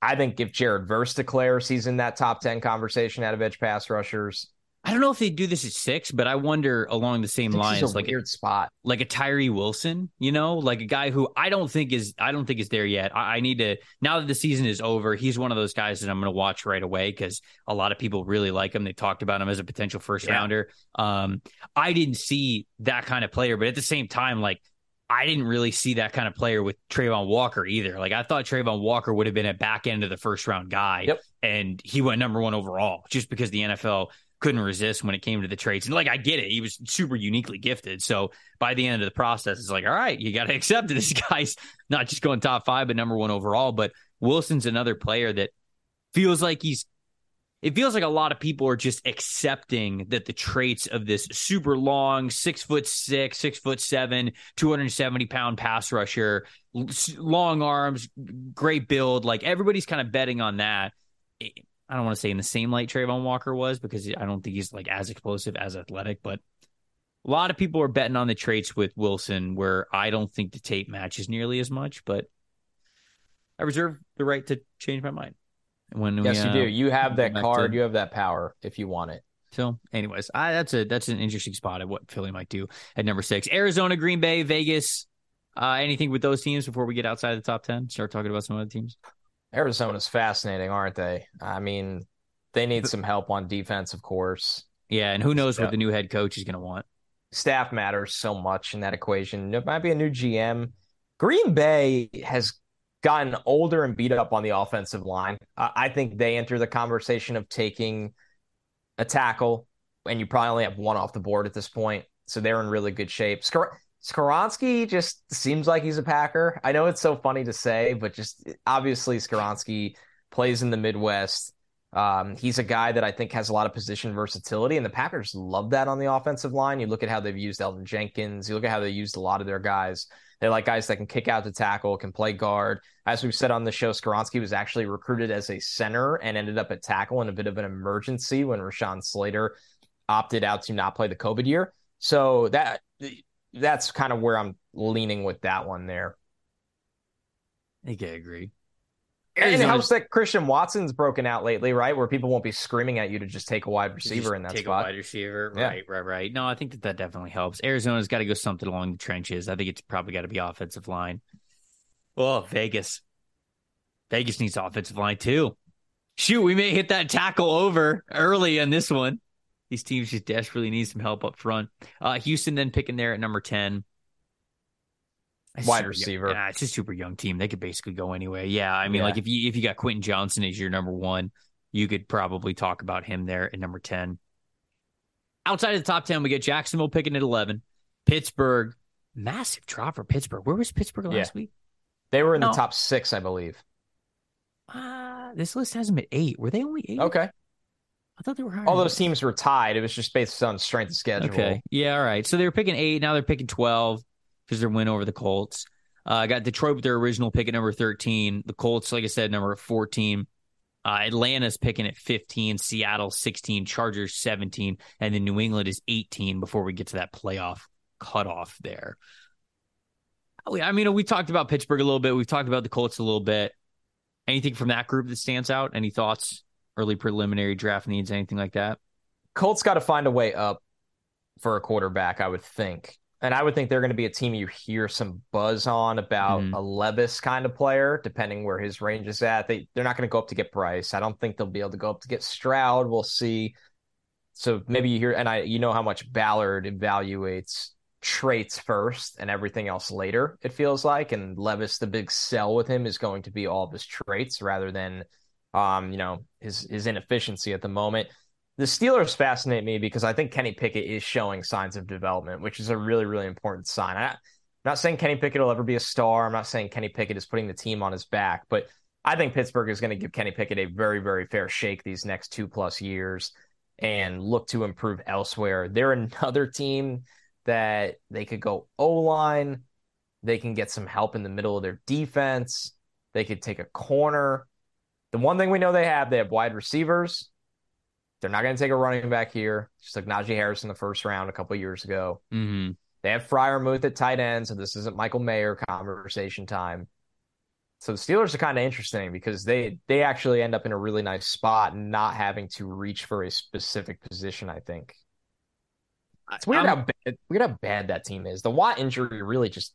I think if Jared Verse declares he's in that top 10 conversation out of edge pass rushers, I don't know if they do this at six, but I wonder along the same lines, like weird a, spot, like a Tyree Wilson, you know, like a guy who I don't think is, I don't think is there yet. I, I need to now that the season is over. He's one of those guys that I'm going to watch right away because a lot of people really like him. They talked about him as a potential first yeah. rounder. Um, I didn't see that kind of player, but at the same time, like I didn't really see that kind of player with Travon Walker either. Like I thought Travon Walker would have been a back end of the first round guy, yep. and he went number one overall just because the NFL couldn't resist when it came to the trades. And like, I get it. He was super uniquely gifted. So by the end of the process, it's like, all right, you got to accept this guy's not just going top five, but number one overall. But Wilson's another player that feels like he's, it feels like a lot of people are just accepting that the traits of this super long, six foot six, six foot seven, 270 pound pass rusher, long arms, great build, like everybody's kind of betting on that I don't want to say in the same light Travon Walker was because I don't think he's like as explosive as athletic, but a lot of people are betting on the traits with Wilson where I don't think the tape matches nearly as much, but I reserve the right to change my mind. When yes, we, uh, you do. You have that card. To... You have that power if you want it. So, anyways, I, that's a that's an interesting spot at what Philly might do at number six. Arizona, Green Bay, Vegas. Uh, anything with those teams before we get outside the top ten? Start talking about some other teams. Arizona's fascinating, aren't they? I mean, they need some help on defense, of course. Yeah, and who knows what the new head coach is going to want. Staff matters so much in that equation. It might be a new GM. Green Bay has gotten older and beat up on the offensive line. I think they enter the conversation of taking a tackle, and you probably only have one off the board at this point. So they're in really good shape. Skoronski just seems like he's a Packer. I know it's so funny to say, but just obviously Skoronski plays in the Midwest. Um, he's a guy that I think has a lot of position versatility, and the Packers love that on the offensive line. You look at how they've used Elgton Jenkins. You look at how they used a lot of their guys. They like guys that can kick out the tackle, can play guard. As we've said on the show, Skoronski was actually recruited as a center and ended up at tackle in a bit of an emergency when Rashawn Slater opted out to not play the COVID year. So that that's kind of where I'm leaning with that one there. I think I agree. And it helps that Christian Watson's broken out lately, right? Where people won't be screaming at you to just take a wide receiver in that take spot. Take a wide receiver, yeah. right, right, right. No, I think that that definitely helps. Arizona's got to go something along the trenches. I think it's probably got to be offensive line. Oh, Vegas. Vegas needs offensive line too. Shoot, we may hit that tackle over early in this one. These teams just desperately need some help up front. Uh, Houston then picking there at number 10. Wide receiver. Yeah, it's a super young team. They could basically go anyway. Yeah, I mean, yeah. like if you if you got Quentin Johnston as your number one, you could probably talk about him there at number 10. Outside of the top 10, we get Jacksonville picking at 11. Pittsburgh, massive drop for Pittsburgh. Where was Pittsburgh last yeah. week? They were in no. the top six, I believe. Uh, this list has them at eight. Were they only eight? Okay. I thought they were higher. All those teams were tied. It was just based on strength of schedule. Okay. Yeah. All right. So they were picking eight. Now they're picking 12. because their win over the Colts. Uh, I got Detroit with their original pick at number 13. The Colts, like I said, number 14. Uh, Atlanta's picking at 15, Seattle 16, Chargers 17, and then New England is 18 before we get to that playoff cutoff there. I mean, we talked about Pittsburgh a little bit. We've talked about the Colts a little bit. Anything from that group that stands out? Any thoughts? Early preliminary draft needs, anything like that? Colts got to find a way up for a quarterback, I would think. And I would think they're going to be a team you hear some buzz on about mm-hmm. a Levis kind of player, depending where his range is at. They they're not going to go up to get Bryce. I don't think they'll be able to go up to get Stroud. We'll see. So maybe you hear, and I you know how much Ballard evaluates traits first and everything else later. It feels like, and Levis, the big sell with him is going to be all of his traits rather than, um, you know, his his inefficiency at the moment the Steelers fascinate me because I think Kenny Pickett is showing signs of development, which is a really, really important sign. I, am not saying Kenny Pickett will ever be a star. I'm not saying Kenny Pickett is putting the team on his back, but I think Pittsburgh is going to give Kenny Pickett a very, very fair shake these next two plus years and look to improve elsewhere. They're another team that they could go O line. They can get some help in the middle of their defense. They could take a corner. The one thing we know they have, they have wide receivers they're not going to take a running back here, just like Najee Harris in the first round a couple years ago. Mm-hmm. They have Freiermuth at tight end, so this isn't Michael Mayer conversation time. So the Steelers are kind of interesting because they they actually end up in a really nice spot, not having to reach for a specific position. I think it's weird how bad, weird how bad that team is. The Watt injury really just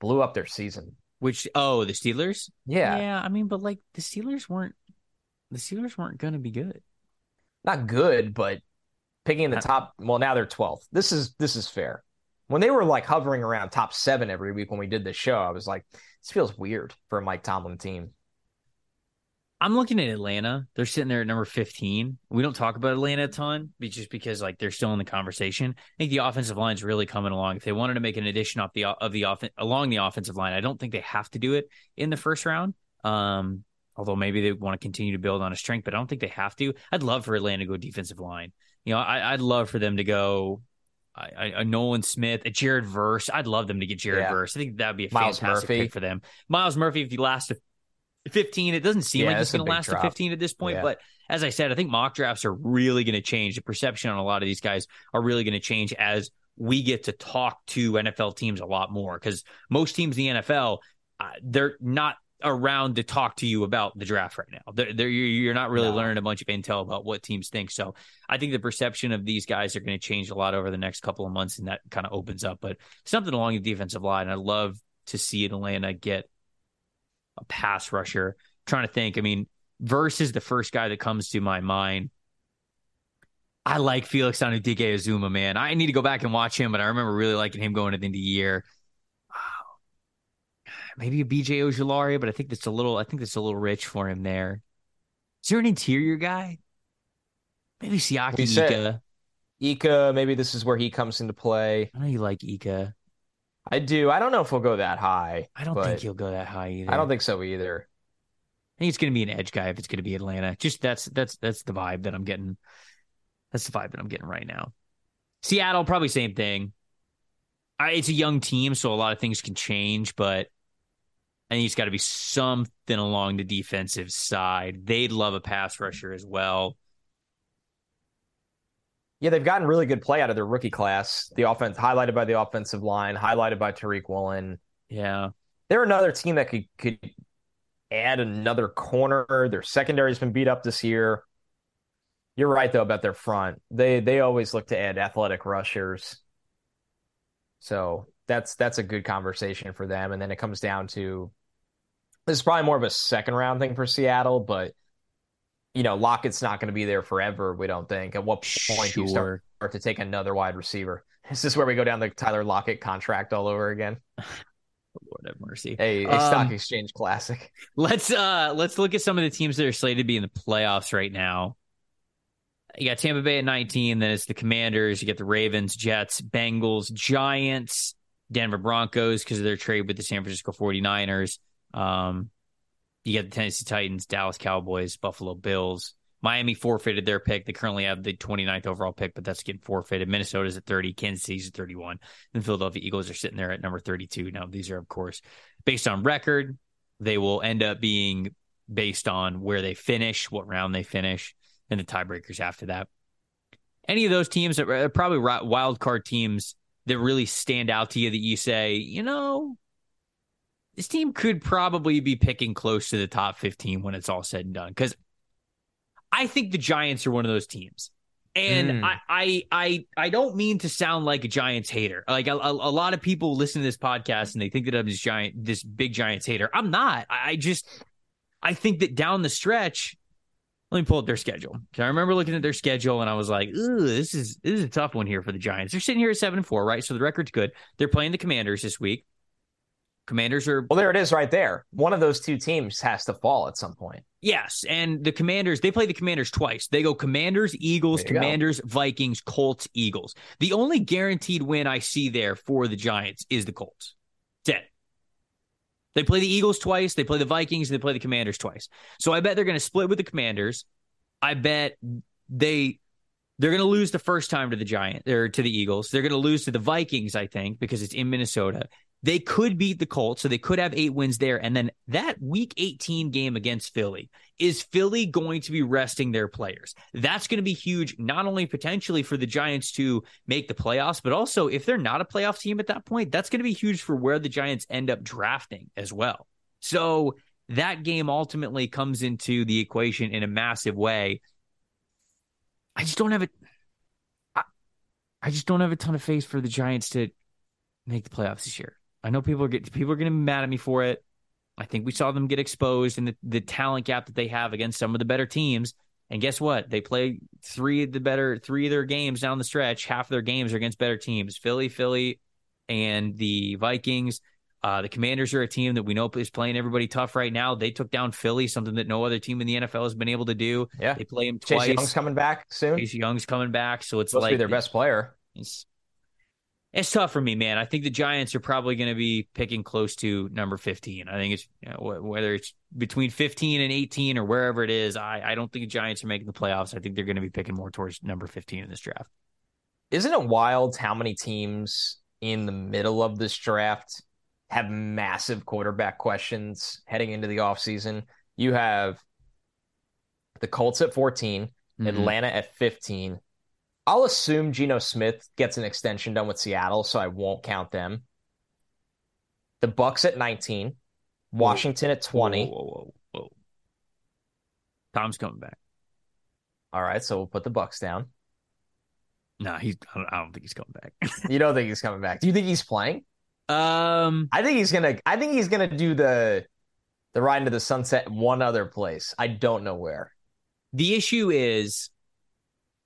blew up their season. Which oh the Steelers? Yeah, yeah. I mean, but like the Steelers weren't the Steelers weren't going to be good not good, but picking in the uh, top. Well, now they're 12th. This is this is fair. When they were like hovering around top seven every week when we did this show, I was like, this feels weird for a Mike Tomlin team. I'm looking at Atlanta. They're sitting there at number 15. We don't talk about Atlanta a ton just because like they're still in the conversation. I think the offensive line is really coming along. If they wanted to make an addition off the of the offense along the offensive line, I don't think they have to do it in the first round. Um, although maybe they want to continue to build on a strength, but I don't think they have to. I'd love for Atlanta to go defensive line. You know, I, would love for them to go a Nolan Smith, a Jared Verse. I'd love them to get Jared yeah. Verse. I think that'd be a Myles fantastic Murphy. pick for them. Myles Murphy, if he lasts to 15, it doesn't seem yeah, like it's going to last drop. to 15 at this point. Yeah. But as I said, I think mock drafts are really going to change. The perception on a lot of these guys are really going to change as we get to talk to NFL teams a lot more because most teams in the NFL, uh, they're not around to talk to you about the draft right now. They're, they're, you're not really no. learning a bunch of intel about what teams think. So I think the perception of these guys are going to change a lot over the next couple of months, and that kind of opens up. But something along the defensive line, I love to see Atlanta get a pass rusher. I'm trying to think, I mean, versus the first guy that comes to my mind. I like Felix Anudike-Uzomah, man. I need to go back and watch him, but I remember really liking him going into the year maybe a BJ Ojulari, but I think that's a little I think that's a little rich for him there. Is there an interior guy? Maybe Siaki Ika. Ika, maybe this is where he comes into play. I know you like Ika. I do. I don't know if he'll go that high. I don't think he'll go that high either. I don't think so either. I think it's going to be an edge guy if it's going to be Atlanta. Just that's that's that's the vibe that I'm getting. That's the vibe that I'm getting right now. Seattle probably same thing. I, it's a young team, so a lot of things can change, but I think it's got to be something along the defensive side. They'd love a pass rusher as well. Yeah, they've gotten really good play out of their rookie class. The offense highlighted by the offensive line, highlighted by Tariq Woolen. Yeah. They're another team that could could add another corner. Their secondary's been beat up this year. You're right though about their front. They they always look to add athletic rushers. So that's that's a good conversation for them. And then it comes down to this is probably more of a second round thing for Seattle, but you know, Lockett's not going to be there forever. We don't think. At what point sure. do you start, start to take another wide receiver? Is this where we go down the Tyler Lockett contract all over again? Lord have mercy. A, a um, stock exchange classic. Let's uh let's look at some of the teams that are slated to be in the playoffs right now. You got Tampa Bay at 19, then it's the Commanders, you get the Ravens, Jets, Bengals, Giants, Denver Broncos because of their trade with the San Francisco 49ers. Um, you get the Tennessee Titans, Dallas Cowboys, Buffalo Bills, Miami forfeited their pick. They currently have the 29th overall pick, but that's getting forfeited. Minnesota's at 30, Kansas City's at 31, and Philadelphia Eagles are sitting there at number 32. Now, these are, of course, based on record. They will end up being based on where they finish, what round they finish, and the tiebreakers after that. Any of those teams that are probably wild card teams that really stand out to you that you say, you know, this team could probably be picking close to the top 15 when it's all said and done. Because I think the Giants are one of those teams. And mm. I, I, I, I don't mean to sound like a Giants hater. Like a, a, a, lot of people listen to this podcast and they think that I'm this giant, this big Giants hater. I'm not. I just, I think that down the stretch, let me pull up their schedule. I remember looking at their schedule and I was like, this is this is a tough one here for the Giants. They're sitting here at seven and four, right? So the record's good. They're playing the Commanders this week. Commanders are well. There it is, right there. One of those two teams has to fall at some point. Yes, and the Commanders they play the Commanders twice. They go Commanders, Eagles, Commanders, go. Vikings, Colts, Eagles. The only guaranteed win I see there for the Giants is the Colts. Dead. They play the Eagles twice. They play the Vikings. And they play the Commanders twice. So I bet they're going to split with the Commanders. I bet they they're going to lose the first time to the Giant or to the Eagles. They're going to lose to the Vikings, I think, because it's in Minnesota. They could beat the Colts, so they could have eight wins there. And then that week 18 game against Philly is Philly going to be resting their players? That's going to be huge, not only potentially for the Giants to make the playoffs, but also if they're not a playoff team at that point, that's going to be huge for where the Giants end up drafting as well. So that game ultimately comes into the equation in a massive way. I just don't have it. I just don't have a ton of faith for the Giants to make the playoffs this year. I know people are get, people are going to be mad at me for it. I think we saw them get exposed in the, the talent gap that they have against some of the better teams. And guess what? They play three of the better three of their games down the stretch. Half of their games are against better teams: Philly, Philly, and the Vikings. Uh, the Commanders are a team that we know is playing everybody tough right now. They took down Philly, something that no other team in the NFL has been able to do. Yeah, they play him twice. Chase Young's coming back soon. Chase Young's coming back, so it's Supposed like their best player. It's it's tough for me, man. I think the Giants are probably going to be picking close to number 15. I think it's you know, whether it's between 15 and 18 or wherever it is. I, I don't think the Giants are making the playoffs. I think they're going to be picking more towards number 15 in this draft. Isn't it wild how many teams in the middle of this draft have massive quarterback questions heading into the offseason? You have the Colts at 14, mm-hmm. Atlanta at 15, I'll assume Geno Smith gets an extension done with Seattle, so I won't count them. The Bucs at 19, Washington whoa, at 20. Whoa, whoa, whoa, Tom's coming back. All right, so we'll put the Bucs down. No, he's. I don't, I don't think he's coming back. you don't think he's coming back? Do you think he's playing? Um, I think he's gonna. I think he's gonna do the the ride into the sunset one other place. I don't know where. The issue is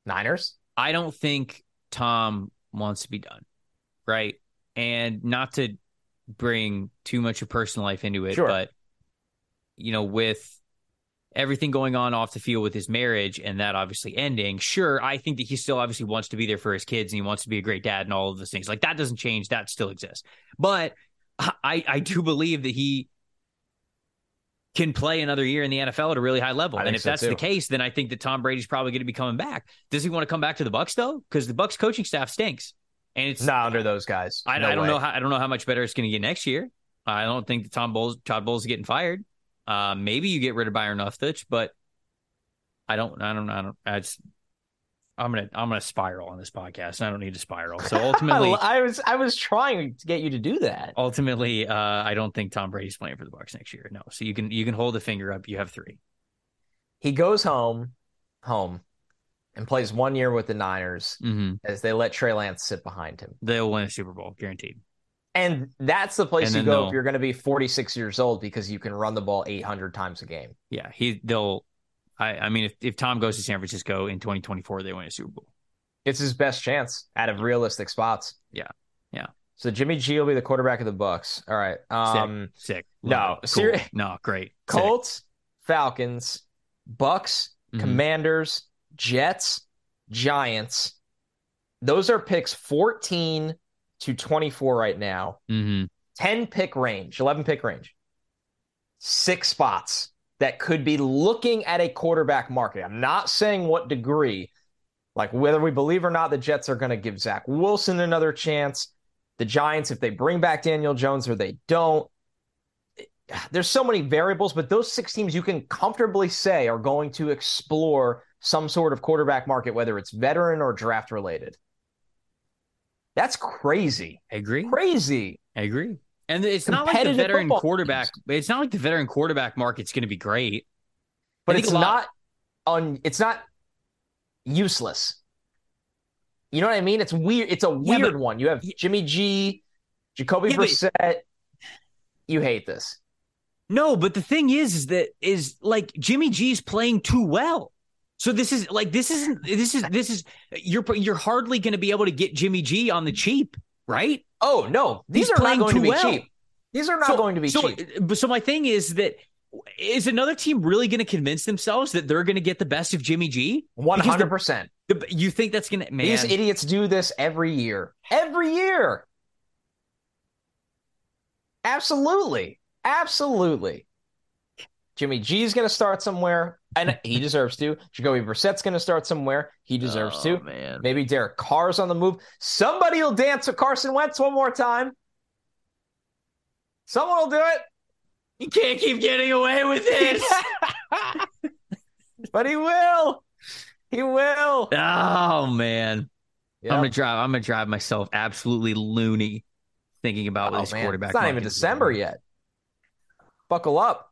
Niners. I don't think Tom wants to be done, right? And not to bring too much of personal life into it, sure. but you know, with everything going on off the field with his marriage and that obviously ending, sure, I think that he still obviously wants to be there for his kids and he wants to be a great dad and all of those things. Like that doesn't change. That still exists. But I, I do believe that he can play another year in the NFL at a really high level. And if so that's too. the case, then I think that Tom Brady's probably going to be coming back. Does he want to come back to the Bucs though? Because the Bucs coaching staff stinks, and it's not under those guys. I, no I don't way. know how I don't know how much better it's going to get next year. I don't think that Tom Bowles, Todd Bowles is getting fired. Uh, maybe you get rid of Byron Leftwich, but I don't. I don't. I don't. I just I'm gonna I'm gonna spiral on this podcast. I don't need to spiral. So ultimately, I was I was trying to get you to do that. Ultimately, uh, I don't think Tom Brady's playing for the Bucs next year. No, so you can you can hold a finger up. You have three. He goes home, home, and plays one year with the Niners mm-hmm. as they let Trey Lance sit behind him. They'll win a Super Bowl, guaranteed. And that's the place you go if you're going to be 46 years old because you can run the ball 800 times a game. Yeah, he they'll I, I mean, if, if Tom goes to San Francisco in 2024, they win a Super Bowl. It's his best chance out of realistic spots. Yeah. Yeah. So Jimmy G will be the quarterback of the Bucs. All right. Um, sick. sick. No, cool. No, great. Colts, sick. Falcons, Bucs, mm-hmm. Commanders, Jets, Giants. Those are picks 14 to 24 right now. Mm-hmm. 10 pick range, 11 pick range. Six spots that could be looking at a quarterback market. I'm not saying what degree, like whether we believe or not, the Jets are going to give Zach Wilson another chance. The Giants, if they bring back Daniel Jones or they don't, there's so many variables, but those six teams you can comfortably say are going to explore some sort of quarterback market, whether it's veteran or draft related. That's crazy. I agree. Crazy. I agree. And it's not like the veteran quarterback. It's not like the veteran quarterback market's going to be great. But it's not on. It's not useless. You know what I mean? It's weird. It's a weird yeah, but, one. You have Jimmy G, Jacoby yeah, Brissett. But, you hate this. No, but the thing is, is that is like Jimmy G's playing too well. So this is like this isn't this is this is you're you're hardly going to be able to get Jimmy G on the cheap, right? Oh no, these He's are not going to be well. cheap. These are not so, going to be so, cheap. So my thing is that is another team really going to convince themselves that they're going to get the best of Jimmy G? One hundred percent. You think that's going to? Man, these idiots do this every year. Every year. Absolutely. Absolutely. Jimmy G is going to start somewhere, and he deserves to. Jacoby Brissett's going to start somewhere. He deserves oh, to. Man. Maybe Derek Carr's on the move. Somebody will dance with Carson Wentz one more time. Someone will do it. You can't keep getting away with this. but he will. He will. Oh man. Yep. I'm gonna drive. I'm gonna drive myself absolutely loony thinking about oh, this man. quarterback. It's not even December yet buckle up.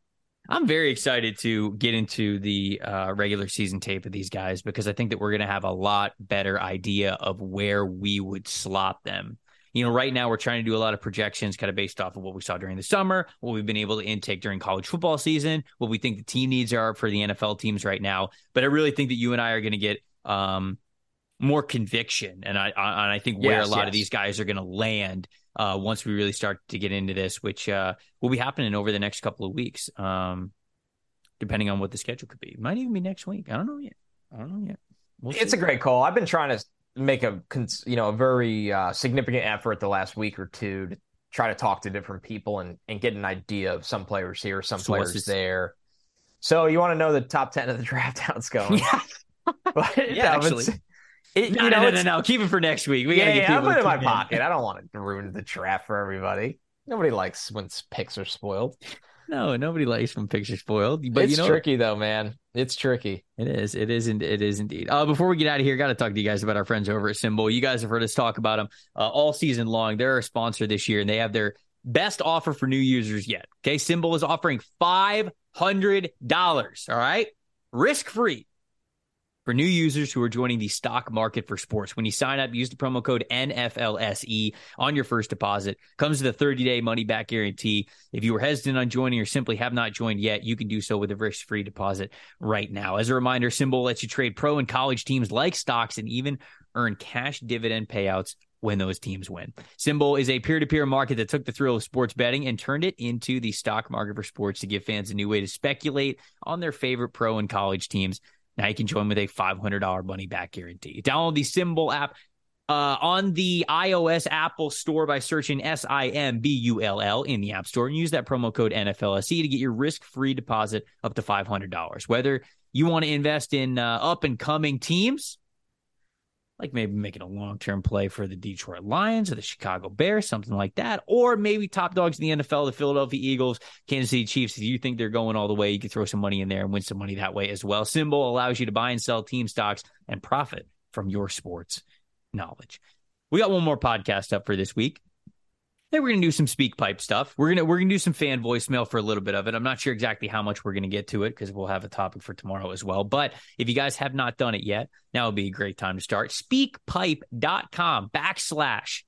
I'm very excited to get into the uh, regular season tape of these guys because I think that we're going to have a lot better idea of where we would slot them. You know, right now we're trying to do a lot of projections kind of based off of what we saw during the summer, what we've been able to intake during college football season, what we think the team needs are for the NFL teams right now. But I really think that you and I are going to get um, more conviction, and I, I, I think where yes, a lot yes. of these guys are going to land uh, once we really start to get into this, which uh, will be happening over the next couple of weeks, um, depending on what the schedule could be. It might even be next week. I don't know yet. I don't know yet. We'll it's a great call. I've been trying to make a you know a very uh, significant effort the last week or two to try to talk to different people and and get an idea of some players here, some so players there. So you want to know the top ten of the draft? How it's going? Yeah, but, yeah, actually. It, no, you know, no, no, no, Keep it for next week. We yeah, gotta get yeah, I'll put it in my pocket. I don't want to ruin the draft for everybody. Nobody likes when picks are spoiled. No, nobody likes when picks are spoiled. But it's you know, tricky though, man. It's tricky. It is. It isn't. It is indeed. Uh, before we get out of here, got to talk to you guys about our friends over at SimBull. You guys have heard us talk about them uh, all season long. They're a sponsor this year, and they have their best offer for new users yet. Okay, SimBull is offering five hundred dollars. All right, risk free for new users who are joining the stock market for sports. When you sign up, use the promo code NFLSE on your first deposit. Comes with a 30-day money-back guarantee. If you were hesitant on joining or simply have not joined yet, you can do so with a risk-free deposit right now. As a reminder, SimBull lets you trade pro and college teams like stocks and even earn cash dividend payouts when those teams win. SimBull is a peer-to-peer market that took the thrill of sports betting and turned it into the stock market for sports to give fans a new way to speculate on their favorite pro and college teams. Now you can join with a $500 money back guarantee. Download the SimBull app uh, on the iOS Apple Store by searching S I M B U L L in the App Store and use that promo code NFLSE to get your risk free deposit up to $500. Whether you want to invest in uh, up and coming teams like maybe making a long term play for the Detroit Lions or the Chicago Bears, something like that, or maybe top dogs in the NFL, the Philadelphia Eagles, Kansas City Chiefs. If you think they're going all the way, you can throw some money in there and win some money that way as well. SimBull allows you to buy and sell team stocks and profit from your sports knowledge. We got one more podcast up for this week. Then we're gonna do some speak pipe stuff. We're gonna we're gonna do some fan voicemail for a little bit of it. I'm not sure exactly how much we're gonna get to it because we'll have a topic for tomorrow as well. But if you guys have not done it yet, now would be a great time to start. Speakpipe.com backslash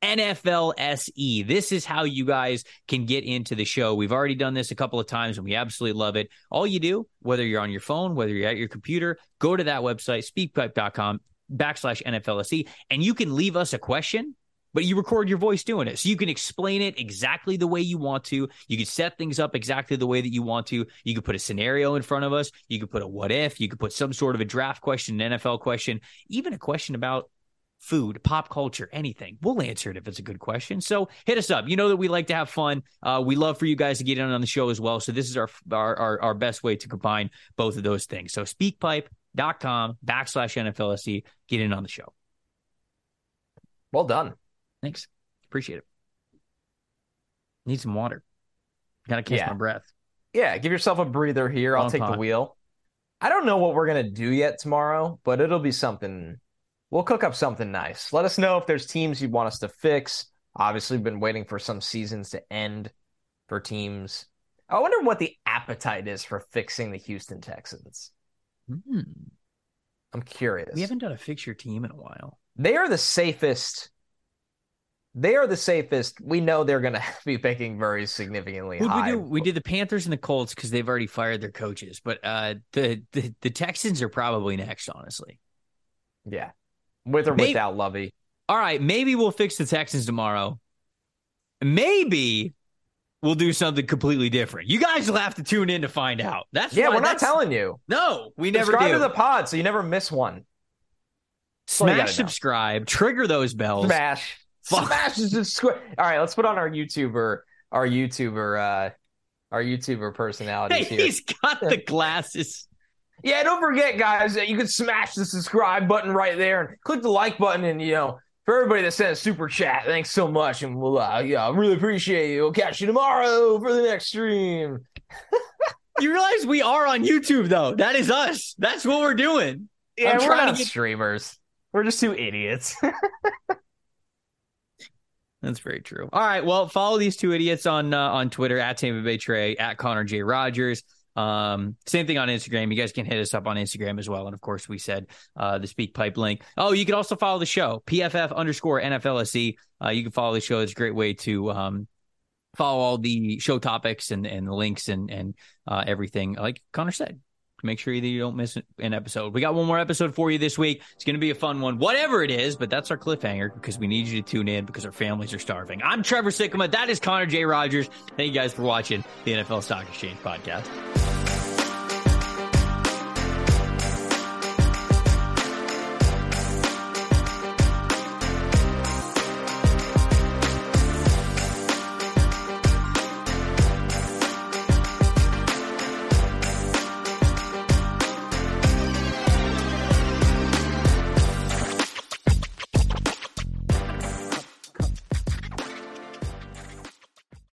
NFLSE. This is how you guys can get into the show. We've already done this a couple of times and we absolutely love it. All you do, whether you're on your phone, whether you're at your computer, go to that website, speakpipe.com backslash NFLSE, and you can leave us a question but you record your voice doing it. So you can explain it exactly the way you want to. You can set things up exactly the way that you want to. You could put a scenario in front of us. You could put a what if. You could put some sort of a draft question, an NFL question, even a question about food, pop culture, anything. We'll answer it if it's a good question. So hit us up. You know that we like to have fun. Uh, we love for you guys to get in on the show as well. So this is our our our, our best way to combine both of those things. So speakpipe.com backslash NFLSE. Get in on the show. Well done. Thanks. Appreciate it. Need some water. Gotta catch yeah. my breath. Yeah, give yourself a breather here. I'll take the wheel. I don't know what we're gonna do yet tomorrow, but it'll be something. We'll cook up something nice. Let us know if there's teams you want us to fix. Obviously, we've been waiting for some seasons to end for teams. I wonder what the appetite is for fixing the Houston Texans. Hmm. I'm curious. We haven't done a fix your team in a while. They are the safest they are the safest. We know they're going to be picking very significantly Who'd high. We do, we did the Panthers and the Colts because they've already fired their coaches, but uh, the, the the Texans are probably next, honestly. Yeah, with or maybe, without Lovie. All right, maybe we'll fix the Texans tomorrow. Maybe we'll do something completely different. You guys will have to tune in to find out. That's yeah, why, we're not telling you. No, we never subscribe do. to the pod so you never miss one. Smash subscribe, trigger those bells. Smash. Smashes the square. All right, let's put on our YouTuber, our YouTuber, uh, our YouTuber personalities hey, here. He's got the glasses. Yeah, don't forget, guys, that you can smash the subscribe button right there and click the like button. And you know, for everybody that sent a super chat, thanks so much, and we'll, uh, yeah, I really appreciate you. We'll catch you tomorrow for the next stream. you realize we are on YouTube, though. That is us. That's what we're doing. Yeah, I'm we're not get... streamers. We're just two idiots. That's very true. All right. Well, follow these two idiots on uh, on Twitter at Tampa Bay Trey, at Connor J. Rogers. Um, same thing on Instagram. You guys can hit us up on Instagram as well. And of course, we said uh, the Speak Pipe link. Oh, you can also follow the show, PFF underscore NFLSE. Uh, you can follow the show. It's a great way to um, follow all the show topics and, and the links and, and uh, everything. Like Connor said, make sure that you don't miss an episode. We got one more episode for you this week. It's going to be a fun one, whatever it is, but that's our cliffhanger because we need you to tune in because our families are starving. I'm Trevor Sikkema. That is Connor J. Rogers. Thank you guys for watching the NFL Stock Exchange podcast.